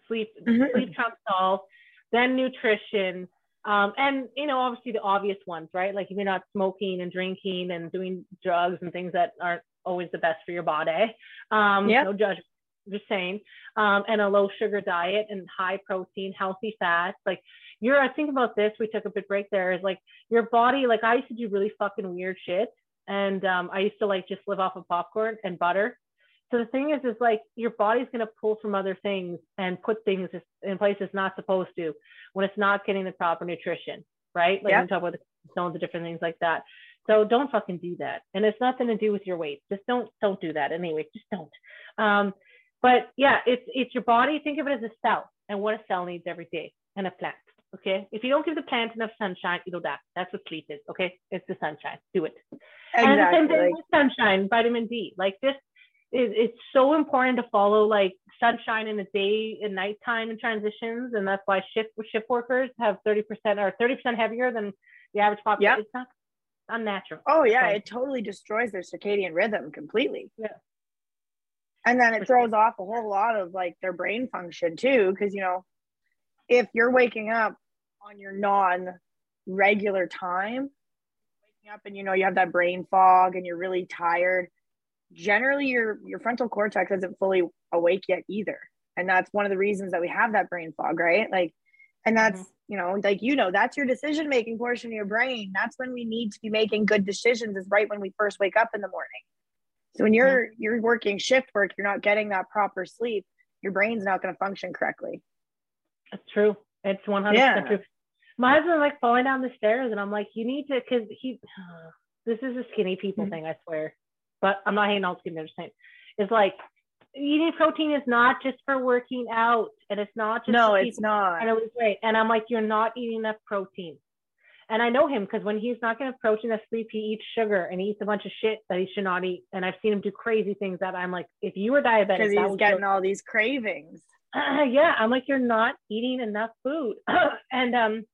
sleep mm-hmm. sleep trumps all then nutrition um, and you know obviously the obvious ones right? Like if you're not smoking and drinking and doing drugs and things that aren't always the best for your body um yeah. no judgment just saying. Um, and a low sugar diet and high protein healthy fats. Like you're i think about this we took a bit break there is like your body like i used to do really fucking weird shit. And um, i used to like just live off of popcorn and butter so the thing is, is like your body's going to pull from other things and put things in place it's not supposed to when it's not getting the proper nutrition, right? Like yep. we talk about the stones and different things like that. So don't fucking do that. And it's nothing to do with your weight. Just don't don't do that anyway. Just don't. Um, but yeah, it's it's your body. Think of it as a cell and what a cell needs every day and a plant. Okay. If you don't give the plant enough sunshine, it'll die. That's what sleep is. Okay. It's the sunshine. Do it. Exactly. And the same thing with sunshine, vitamin D. Like this it, it's so important to follow like sunshine in the day and nighttime and transitions, and that's why shift shift workers have thirty percent or thirty percent heavier than the average population. Yep. It's not unnatural. Oh yeah, so, it totally destroys their circadian rhythm completely. Yeah. And then it throws off a whole lot of like their brain function too, because you know, if you're waking up on your non regular time, waking up and you know you have that brain fog and you're really tired, generally your your frontal cortex isn't fully awake yet either. And that's one of the reasons that we have that brain fog, right? Like and that's mm-hmm. you know like you know that's your decision making portion of your brain that's when we need to be making good decisions is right when we first wake up in the morning so when you're mm-hmm. you're working shift work you're not getting that proper sleep your brain's not going to function correctly that's true it's 100 yeah. true my husband like falling down the stairs and i'm like you need to because he uh, *sighs* this is a skinny people mm-hmm. thing i swear but i'm not skinny i'm just saying it's like eating protein is not just for working out and it's not just no it's not. and it was great and i'm like you're not eating enough protein. And i know him because when he's not getting protein enough sleep he eats sugar and he eats a bunch of shit that he should not eat. And i've seen him do crazy things that i'm like if you were diabetic he's getting your... all these cravings. Uh, *clears throat* yeah i'm like you're not eating enough food. *clears throat* And um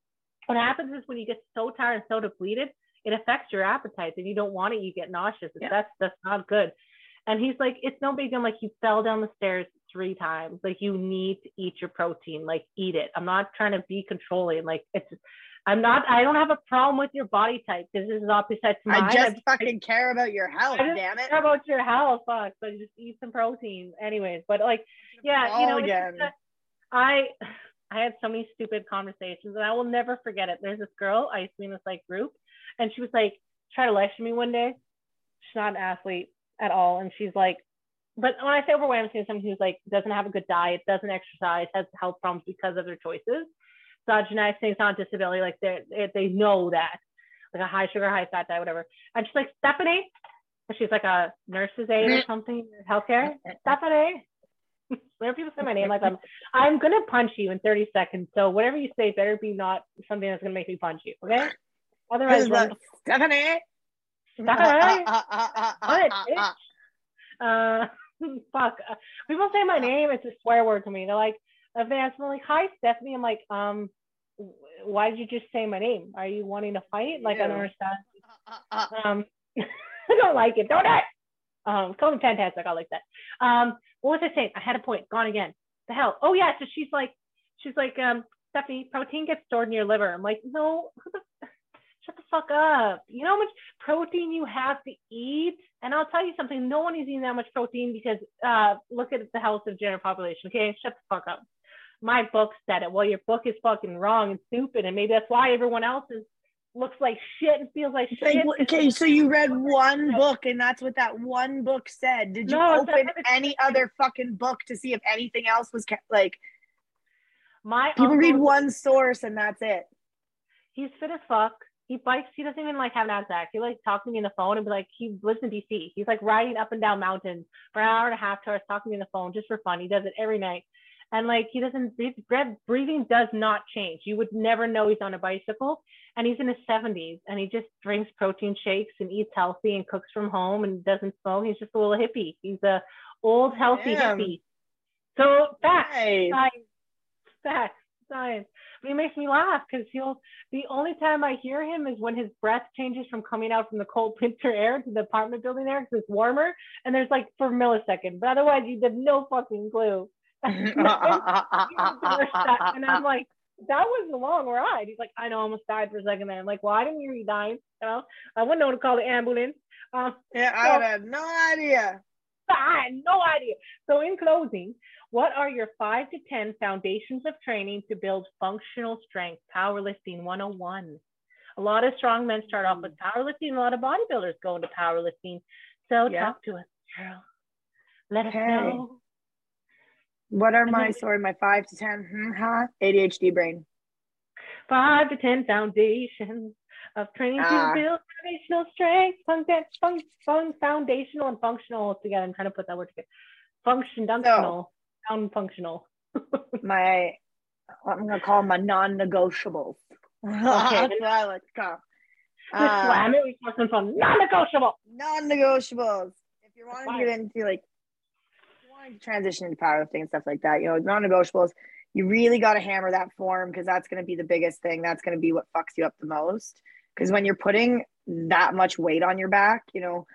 what happens is when you get so tired and so depleted it affects your appetite and you don't want it you get nauseous yeah. that's that's not good and he's like, it's no big deal. I'm like, you fell down the stairs three times. Like, you need to eat your protein. Like, eat it. I'm not trying to be controlling. Like, it's, I'm not, I don't have a problem with your body type because this is opposite to mine. I just I, fucking care about your health, damn it. care about your health. Fuck. So just eat some protein. Anyways, but like, yeah, you know, again. I, *sighs* I had so many stupid conversations and I will never forget it. There's this girl I used to be in this like group and she was like, try to lecture me one day. She's not an athlete at all. And she's like, but when I say overweight, I'm saying someone who's like doesn't have a good diet, doesn't exercise, has health problems because of their choices. Thing, it's not disability. Like they they know that, like a high sugar, high fat diet, whatever. And she's like Stephanie, she's like a nurse's aide or something, healthcare. Stephanie. *laughs* Whenever people say my name like I'm, I'm gonna punch you in 30 seconds. So whatever you say better be not something that's gonna make me punch you. Okay. Otherwise, Stephanie. Hi. what? Uh, uh. uh *laughs* fuck. Uh, people say my name. It's a swear word to me. They're like, if they ask me like, "Hi, Stephanie," I'm like, um, why did you just say my name? Are you wanting to fight? Like, I don't understand. Um, *laughs* I don't like it. Don't it? Um, call me fantastic. I like that. Um, what was I saying? I had a point. Gone again. The hell? Oh yeah. So she's like, she's like, um, Stephanie, protein gets stored in your liver. I'm like, no, shut the fuck up. You know how much protein you have to eat? And I'll tell you something, no one is eating that much protein because uh, look at the health of general population. Okay, shut the fuck up. My book said it. Well, your book is fucking wrong and stupid, and maybe that's why everyone else is looks like shit and feels like shit. Okay, so you read one book and that's what that one book said. Did you no, open any other fucking book to see if anything else was kept, like? My people read one source and that's it. He's fit as fuck he bikes. He doesn't even like have an Nasdaq. He like talks to me on the phone and be like, he lives in DC. He's like riding up and down mountains for an hour and a half, to us talking to me on the phone just for fun. He does it every night. And like he doesn't breathe, breathing does not change. You would never know he's on a bicycle. And he's in his 70s and he just drinks protein shakes and eats healthy and cooks from home and doesn't smoke. He's just a little hippie. He's a old healthy Damn. hippie. So facts, nice. facts, science. But he makes me laugh because he'll the only time I hear him is when his breath changes from coming out from the cold *laughs* winter air to the apartment building air because it's warmer and there's like for a millisecond. But otherwise you have no fucking clue. *laughs* and I'm like, that was a long ride. He's like, I know, I almost died for a second there. I'm like, well, I didn't hear you dying. You know, I wouldn't know to call the ambulance. Uh, yeah, I so, had no idea. *laughs* I had no idea. So, in closing, what are your five to 10 foundations of training to build functional strength? Powerlifting 101. A lot of strong men start off with powerlifting. A lot of bodybuilders go into powerlifting. So yeah. talk to us, Carol. Let us know. What are my, sorry, my five to 10, hmm, huh? ADHD brain. Five to 10 foundations of training ah. to build foundational strength, fun, fun, fun, foundational and functional together. I'm trying to put that word together. Function, functional. So, sound functional. *laughs* my, I'm gonna call them my non-negotiables. Okay, *laughs* that's what I like to call. Uh, Slam it. We talking from non-negotiable. Non-negotiables. If you're wanting to get into like, wanting to transition into powerlifting and stuff like that, you know, non-negotiables. You really got to hammer that form because that's going to be the biggest thing. That's going to be what fucks you up the most. Because when you're putting that much weight on your back, you know,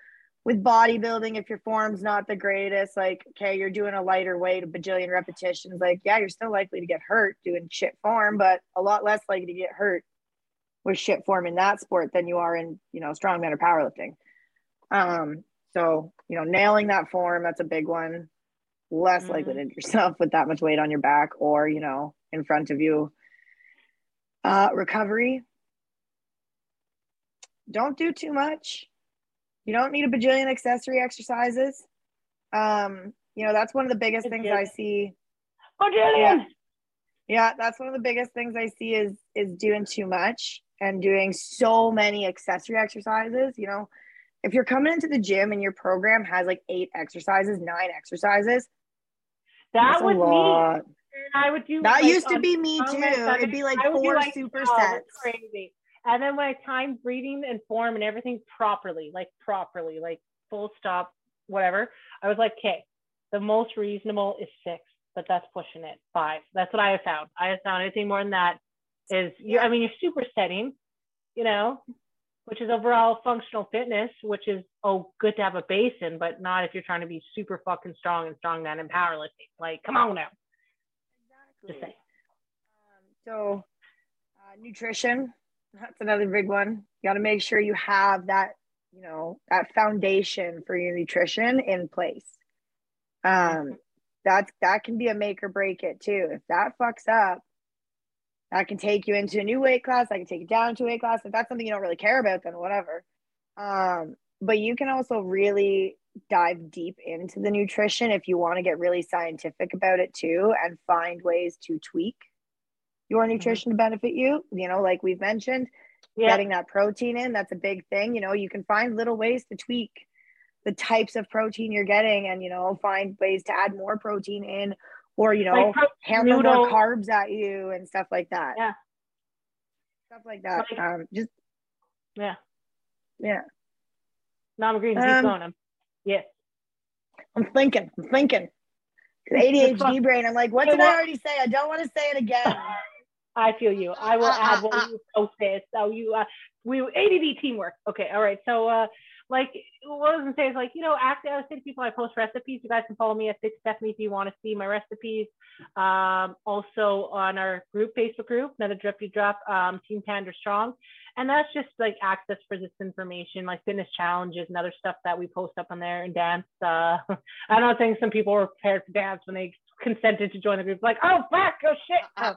with bodybuilding, if your form's not the greatest, like, okay, you're doing a lighter weight, a bajillion repetitions, like, yeah, you're still likely to get hurt doing shit form, but a lot less likely to get hurt with shit form in that sport than you are in, you know, strongman or powerlifting. Um, so, you know, nailing that form, that's a big one. Less mm-hmm. likely to injure yourself with that much weight on your back or, you know, in front of you. Uh, recovery. Don't do too much. You don't need a bajillion accessory exercises. Um, you know, that's one of the biggest things I see. Bajillion. Yeah. yeah, that's one of the biggest things I see is is doing too much and doing so many accessory exercises. You know, if you're coming into the gym and your program has like eight exercises, nine exercises, that was me. I would do that like, used to be me too. It'd be like four like, supersets. Crazy. And then when I timed breathing and form and everything properly, like properly, like full stop, whatever, I was like, okay, the most reasonable is six, but that's pushing it. Five. That's what I have found. I have found anything more than that is you I mean you're supersetting, you know, which is overall functional fitness, which is oh good to have a base in, but not if you're trying to be super fucking strong and strong man and powerlifting. Like, come on now. Exactly. Just. Um, so uh, nutrition, that's another big one. You got to make sure you have that, you know, that foundation for your nutrition in place. Um, that's that can be a make or break it too. If that fucks up, that can take you into a new weight class. I can take you down to a weight class. If that's something you don't really care about, then whatever. Um, but you can also really dive deep into the nutrition if you want to get really scientific about it too and find ways to tweak your mm-hmm. nutrition mm-hmm. to benefit you. You know, like we've mentioned, yeah. getting that protein in, that's a big thing. You know, you can find little ways to tweak the types of protein you're getting and, you know, find ways to add more protein in or, you know, like handle more carbs at you and stuff like that. Yeah. Stuff like that. Like, um, just, yeah. Yeah. No, I'm agreeing. Keep um, going. I'm, yeah. I'm thinking. I'm thinking. ADHD brain. I'm like, what did I already say? I don't want to say it again. *laughs* I feel you. I will uh, add what uh, you posted. So you, uh, we ADD teamwork. Okay, all right. So, uh, like, what I was gonna say is like, you know, actually, I was saying to people, I post recipes. You guys can follow me at Thick Stephanie if you want to see my recipes. Um, also on our group, Facebook group, another Drip You Drop, um, Team Panda Strong and that's just like access for this information like fitness challenges and other stuff that we post up on there and dance uh *laughs* i don't think some people were prepared for dance when they consented to join the group. Like oh fuck oh shit *laughs* oh,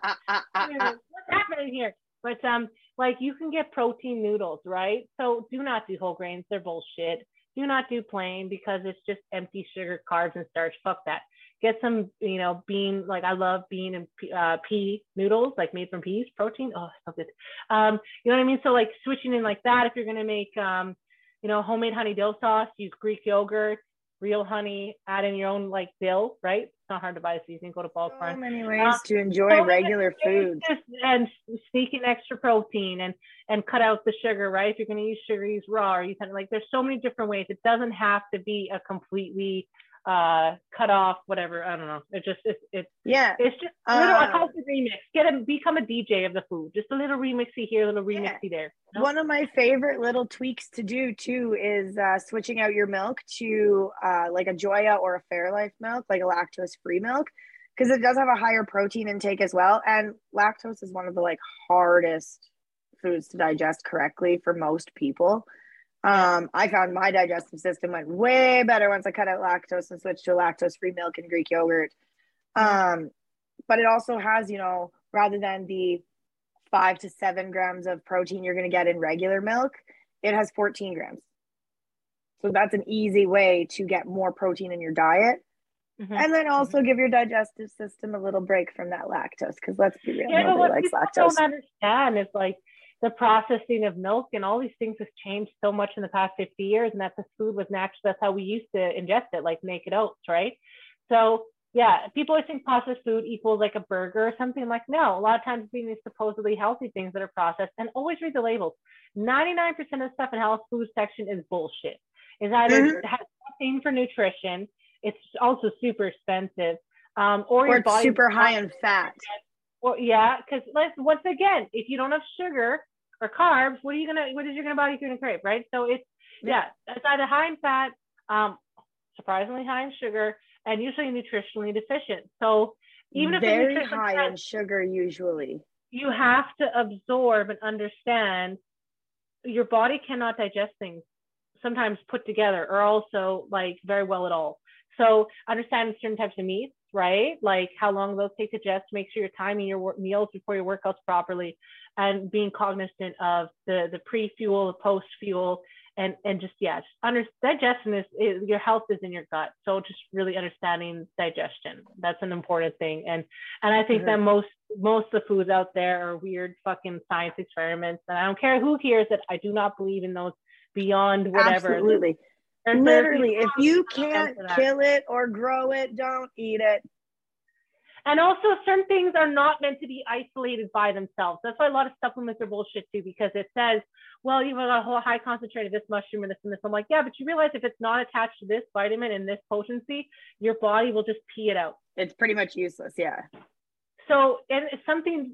what's happening here? But um like you can get protein noodles right? So do not do whole grains. They're bullshit. Do not do plain because it's just empty sugar carbs and starch. Fuck that. Get some, you know, bean, like I love bean and uh, pea noodles, like made from peas, protein. Oh, so good. Um, you know what I mean? So like switching in like that, if you're to make, um, you know, homemade honey dill sauce, use Greek yogurt, real honey, add in your own like dill, right? It's not hard to buy seasoning, go to Ball So many ways um, to enjoy so regular food. And sneak in extra protein and, and cut out the sugar, right? If you're going to use sugar, use raw or use like, there's so many different ways. It doesn't have to be a completely uh cut off whatever. I don't know. It just it's it's yeah it's just a little uh, a remix. Get a become a dj of the food. Just a little remixy here a little remixy yeah. there. You know? one of my favorite little tweaks to do too is uh switching out your milk to uh like a joya or a fairlife milk like a lactose free milk because it does have a higher protein intake as well. And lactose is one of the like hardest foods to digest correctly for most people um, I found my digestive system went way better once I cut out lactose and switched to lactose free milk and Greek yogurt. Um, but it also has, you know, rather than the five to seven grams of protein you're going to get in regular milk, it has 14 grams. So that's an easy way to get more protein in your diet. Mm-hmm. And then also mm-hmm. give your digestive system a little break from that lactose because let's be real, yeah, nobody likes lactose. don't understand is like the processing of milk and all these things has changed so much in the past 50 years and that the food was natural that's how we used to ingest it like naked oats right? So yeah people always think processed food equals like a burger or something. Like no a lot of times being these supposedly healthy things that are processed and always read the labels. 99% of stuff in health food section is bullshit. Is either mm-hmm. has nothing for nutrition it's also super expensive um, or, or super high in fat well, yeah, because let's once again, if you don't have sugar or carbs, what are you gonna? What is your gonna body gonna crave, right? So it's yeah, yeah it's either high in fat, um, surprisingly high in sugar, and usually nutritionally deficient. So even if it's very high fat, in sugar, usually. you have to absorb and understand your body cannot digest things sometimes put together or also like very well at all. So understand certain types of meats, right? Like how long those take to digest, make sure you're timing your meals before your workouts properly and being cognizant of the, the pre-fuel, the post-fuel, and, and just, yeah, just under, digestion is, is, your health is in your gut. So just really understanding digestion. That's an important thing. And, and I think mm-hmm. that most, most of the foods out there are weird fucking science experiments. And I don't care who hears it. I do not believe in those beyond whatever. Absolutely. Literally, if you can't kill it or grow it, don't eat it. And also, certain things are not meant to be isolated by themselves. That's why a lot of supplements are bullshit too, because it says, well, you've got a whole high concentration of this mushroom and this and this. I'm like, yeah, but you realize if it's not attached to this vitamin and this potency, your body will just pee it out. It's pretty much useless. Yeah so and something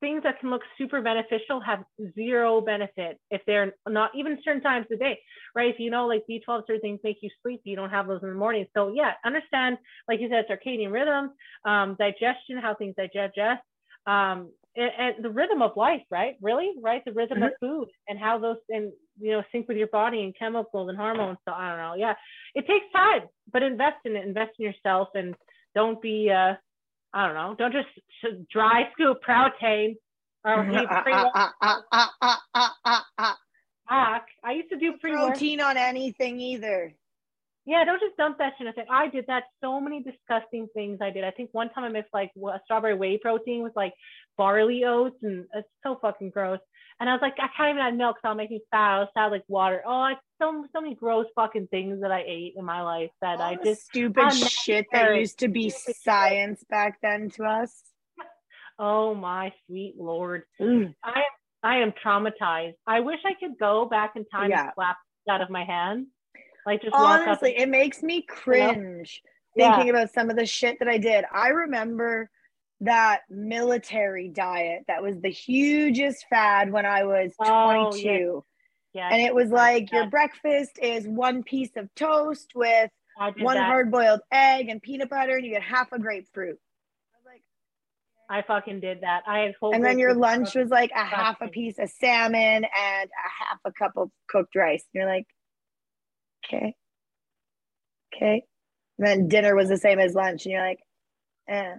things that can look super beneficial have zero benefit if they're not even certain times of the day right? If you know like b12 certain things make you sleepy you don't have those in the morning. So yeah understand like you said circadian rhythms um, digestion how things digest um, and, and, the rhythm of life right? Really right? The rhythm mm-hmm. of food and how those and you know sync with your body and chemicals and hormones. So i don't know. Yeah it takes time but invest in it. Invest in yourself and don't be uh I don't know. Don't just dry scoop protein or pre I used to do pre protein on anything either. Yeah, don't just dump that shit. I think I did that. So many disgusting things I did. I think one time I mixed like a strawberry whey protein with like barley oats, and it's so fucking gross. And I was like, I can't even have milk, so I'll make me fat. I'll sound like water. Oh, it's so so many gross fucking things that I ate in my life that All I just stupid shit that used to be science back then to us. *laughs* Oh my sweet lord, mm. I I am traumatized. I wish I could go back in time yeah. and slap out of my hand. Like just honestly, it makes me cringe you know? thinking yeah. about some of the shit that I did. I remember that military diet that was the hugest fad when I was 22. Oh, yeah. Yeah, and it was like your breakfast is one piece of toast with one hard boiled egg and peanut butter, and you get half a grapefruit. I, like, I fucking did that. I had whole. And then your lunch was like a half a piece of salmon and a half a cup of cooked rice. And you're like, okay, okay. And then dinner was the same as lunch, and you're like, eh.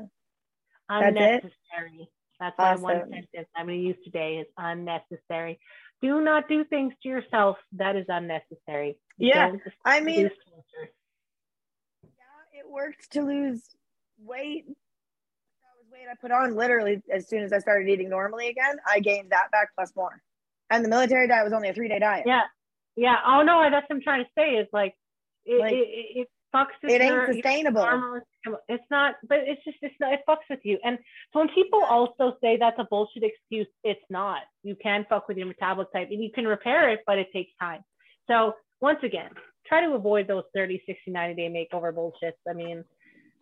Unnecessary. That's. That's awesome. my one sentence I'm going to use today is unnecessary. Do not do things to yourself that is unnecessary. Yeah, I mean, yeah, it worked to lose weight. That was weight I put on literally as soon as I started eating normally again. I gained that back plus more. And the military diet was only a three day diet. Yeah, yeah. Oh no, that's what I'm trying to say is like it, like, it, it, fucks it ain't sustainable. It's not, but it's just it's not. It fucks with you. And so when people also say that's a bullshit excuse, it's not. You can fuck with your metabolic type, and you can repair it, but it takes time. So once again, try to avoid those 30, 60, 90 day makeover bullshits. I mean,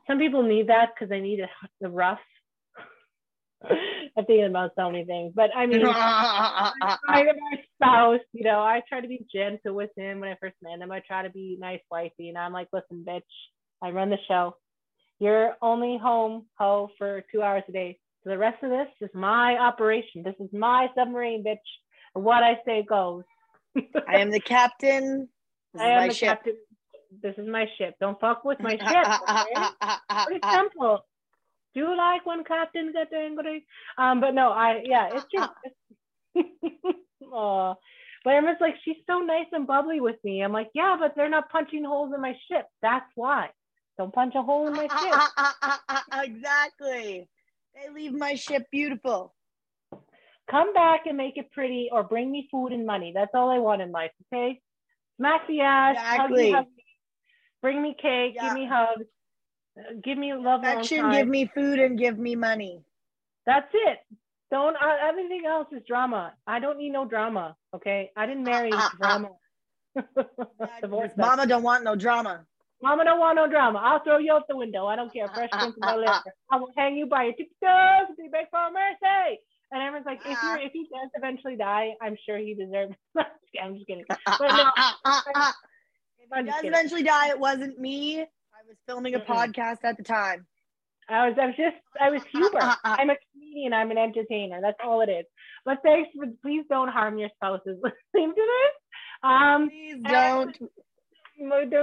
some people need that because they need the rough. *laughs* I'm thinking about so many things, but I mean, *laughs* my, my spouse, you know, I try to be gentle with him when I first met him. I try to be nice wifey, and I'm like, listen, bitch, I run the show. You're only home, ho, for two hours a day. So the rest of this is my operation. This is my submarine, bitch. What I say goes. I am the captain. *laughs* This I am the ship. captain. This is my ship. Don't fuck with my *laughs* ship. Okay? Pretty simple do you like when captains get angry? Um, but no, I yeah, it's just. *laughs* oh, but Emma's like, she's so nice and bubbly with me. I'm like, yeah, but they're not punching holes in my ship. That's why. Don't punch a hole in my *laughs* ship. exactly. They leave my ship beautiful. Come back and make it pretty, or bring me food and money. That's all I want in life. Okay. Smack the ass. Exactly. Hug me, hug me. Bring me cake. Yeah. Give me hugs give me love affection give me food and give me money that's it don't uh, everything else is drama i don't need no drama okay i didn't marry *laughs* drama *laughs* Divorce. mama don't want no drama mama don't want no drama i'll throw you out the window i don't care fresh prince no liquor i will hang you by your tiptoes be beg for mercy and everyone's like, if you if he does eventually die, I'm sure he deserves. *laughs* It. I'm just kidding. But no, if he does eventually die, it wasn't me I was filming a mm-hmm. podcast at the time. I was, I was just, I was Huber. I'm a comedian. I'm an entertainer. That's all it is. But thanks for please don't harm your spouses *laughs* listening to this. Um, Please don't. And,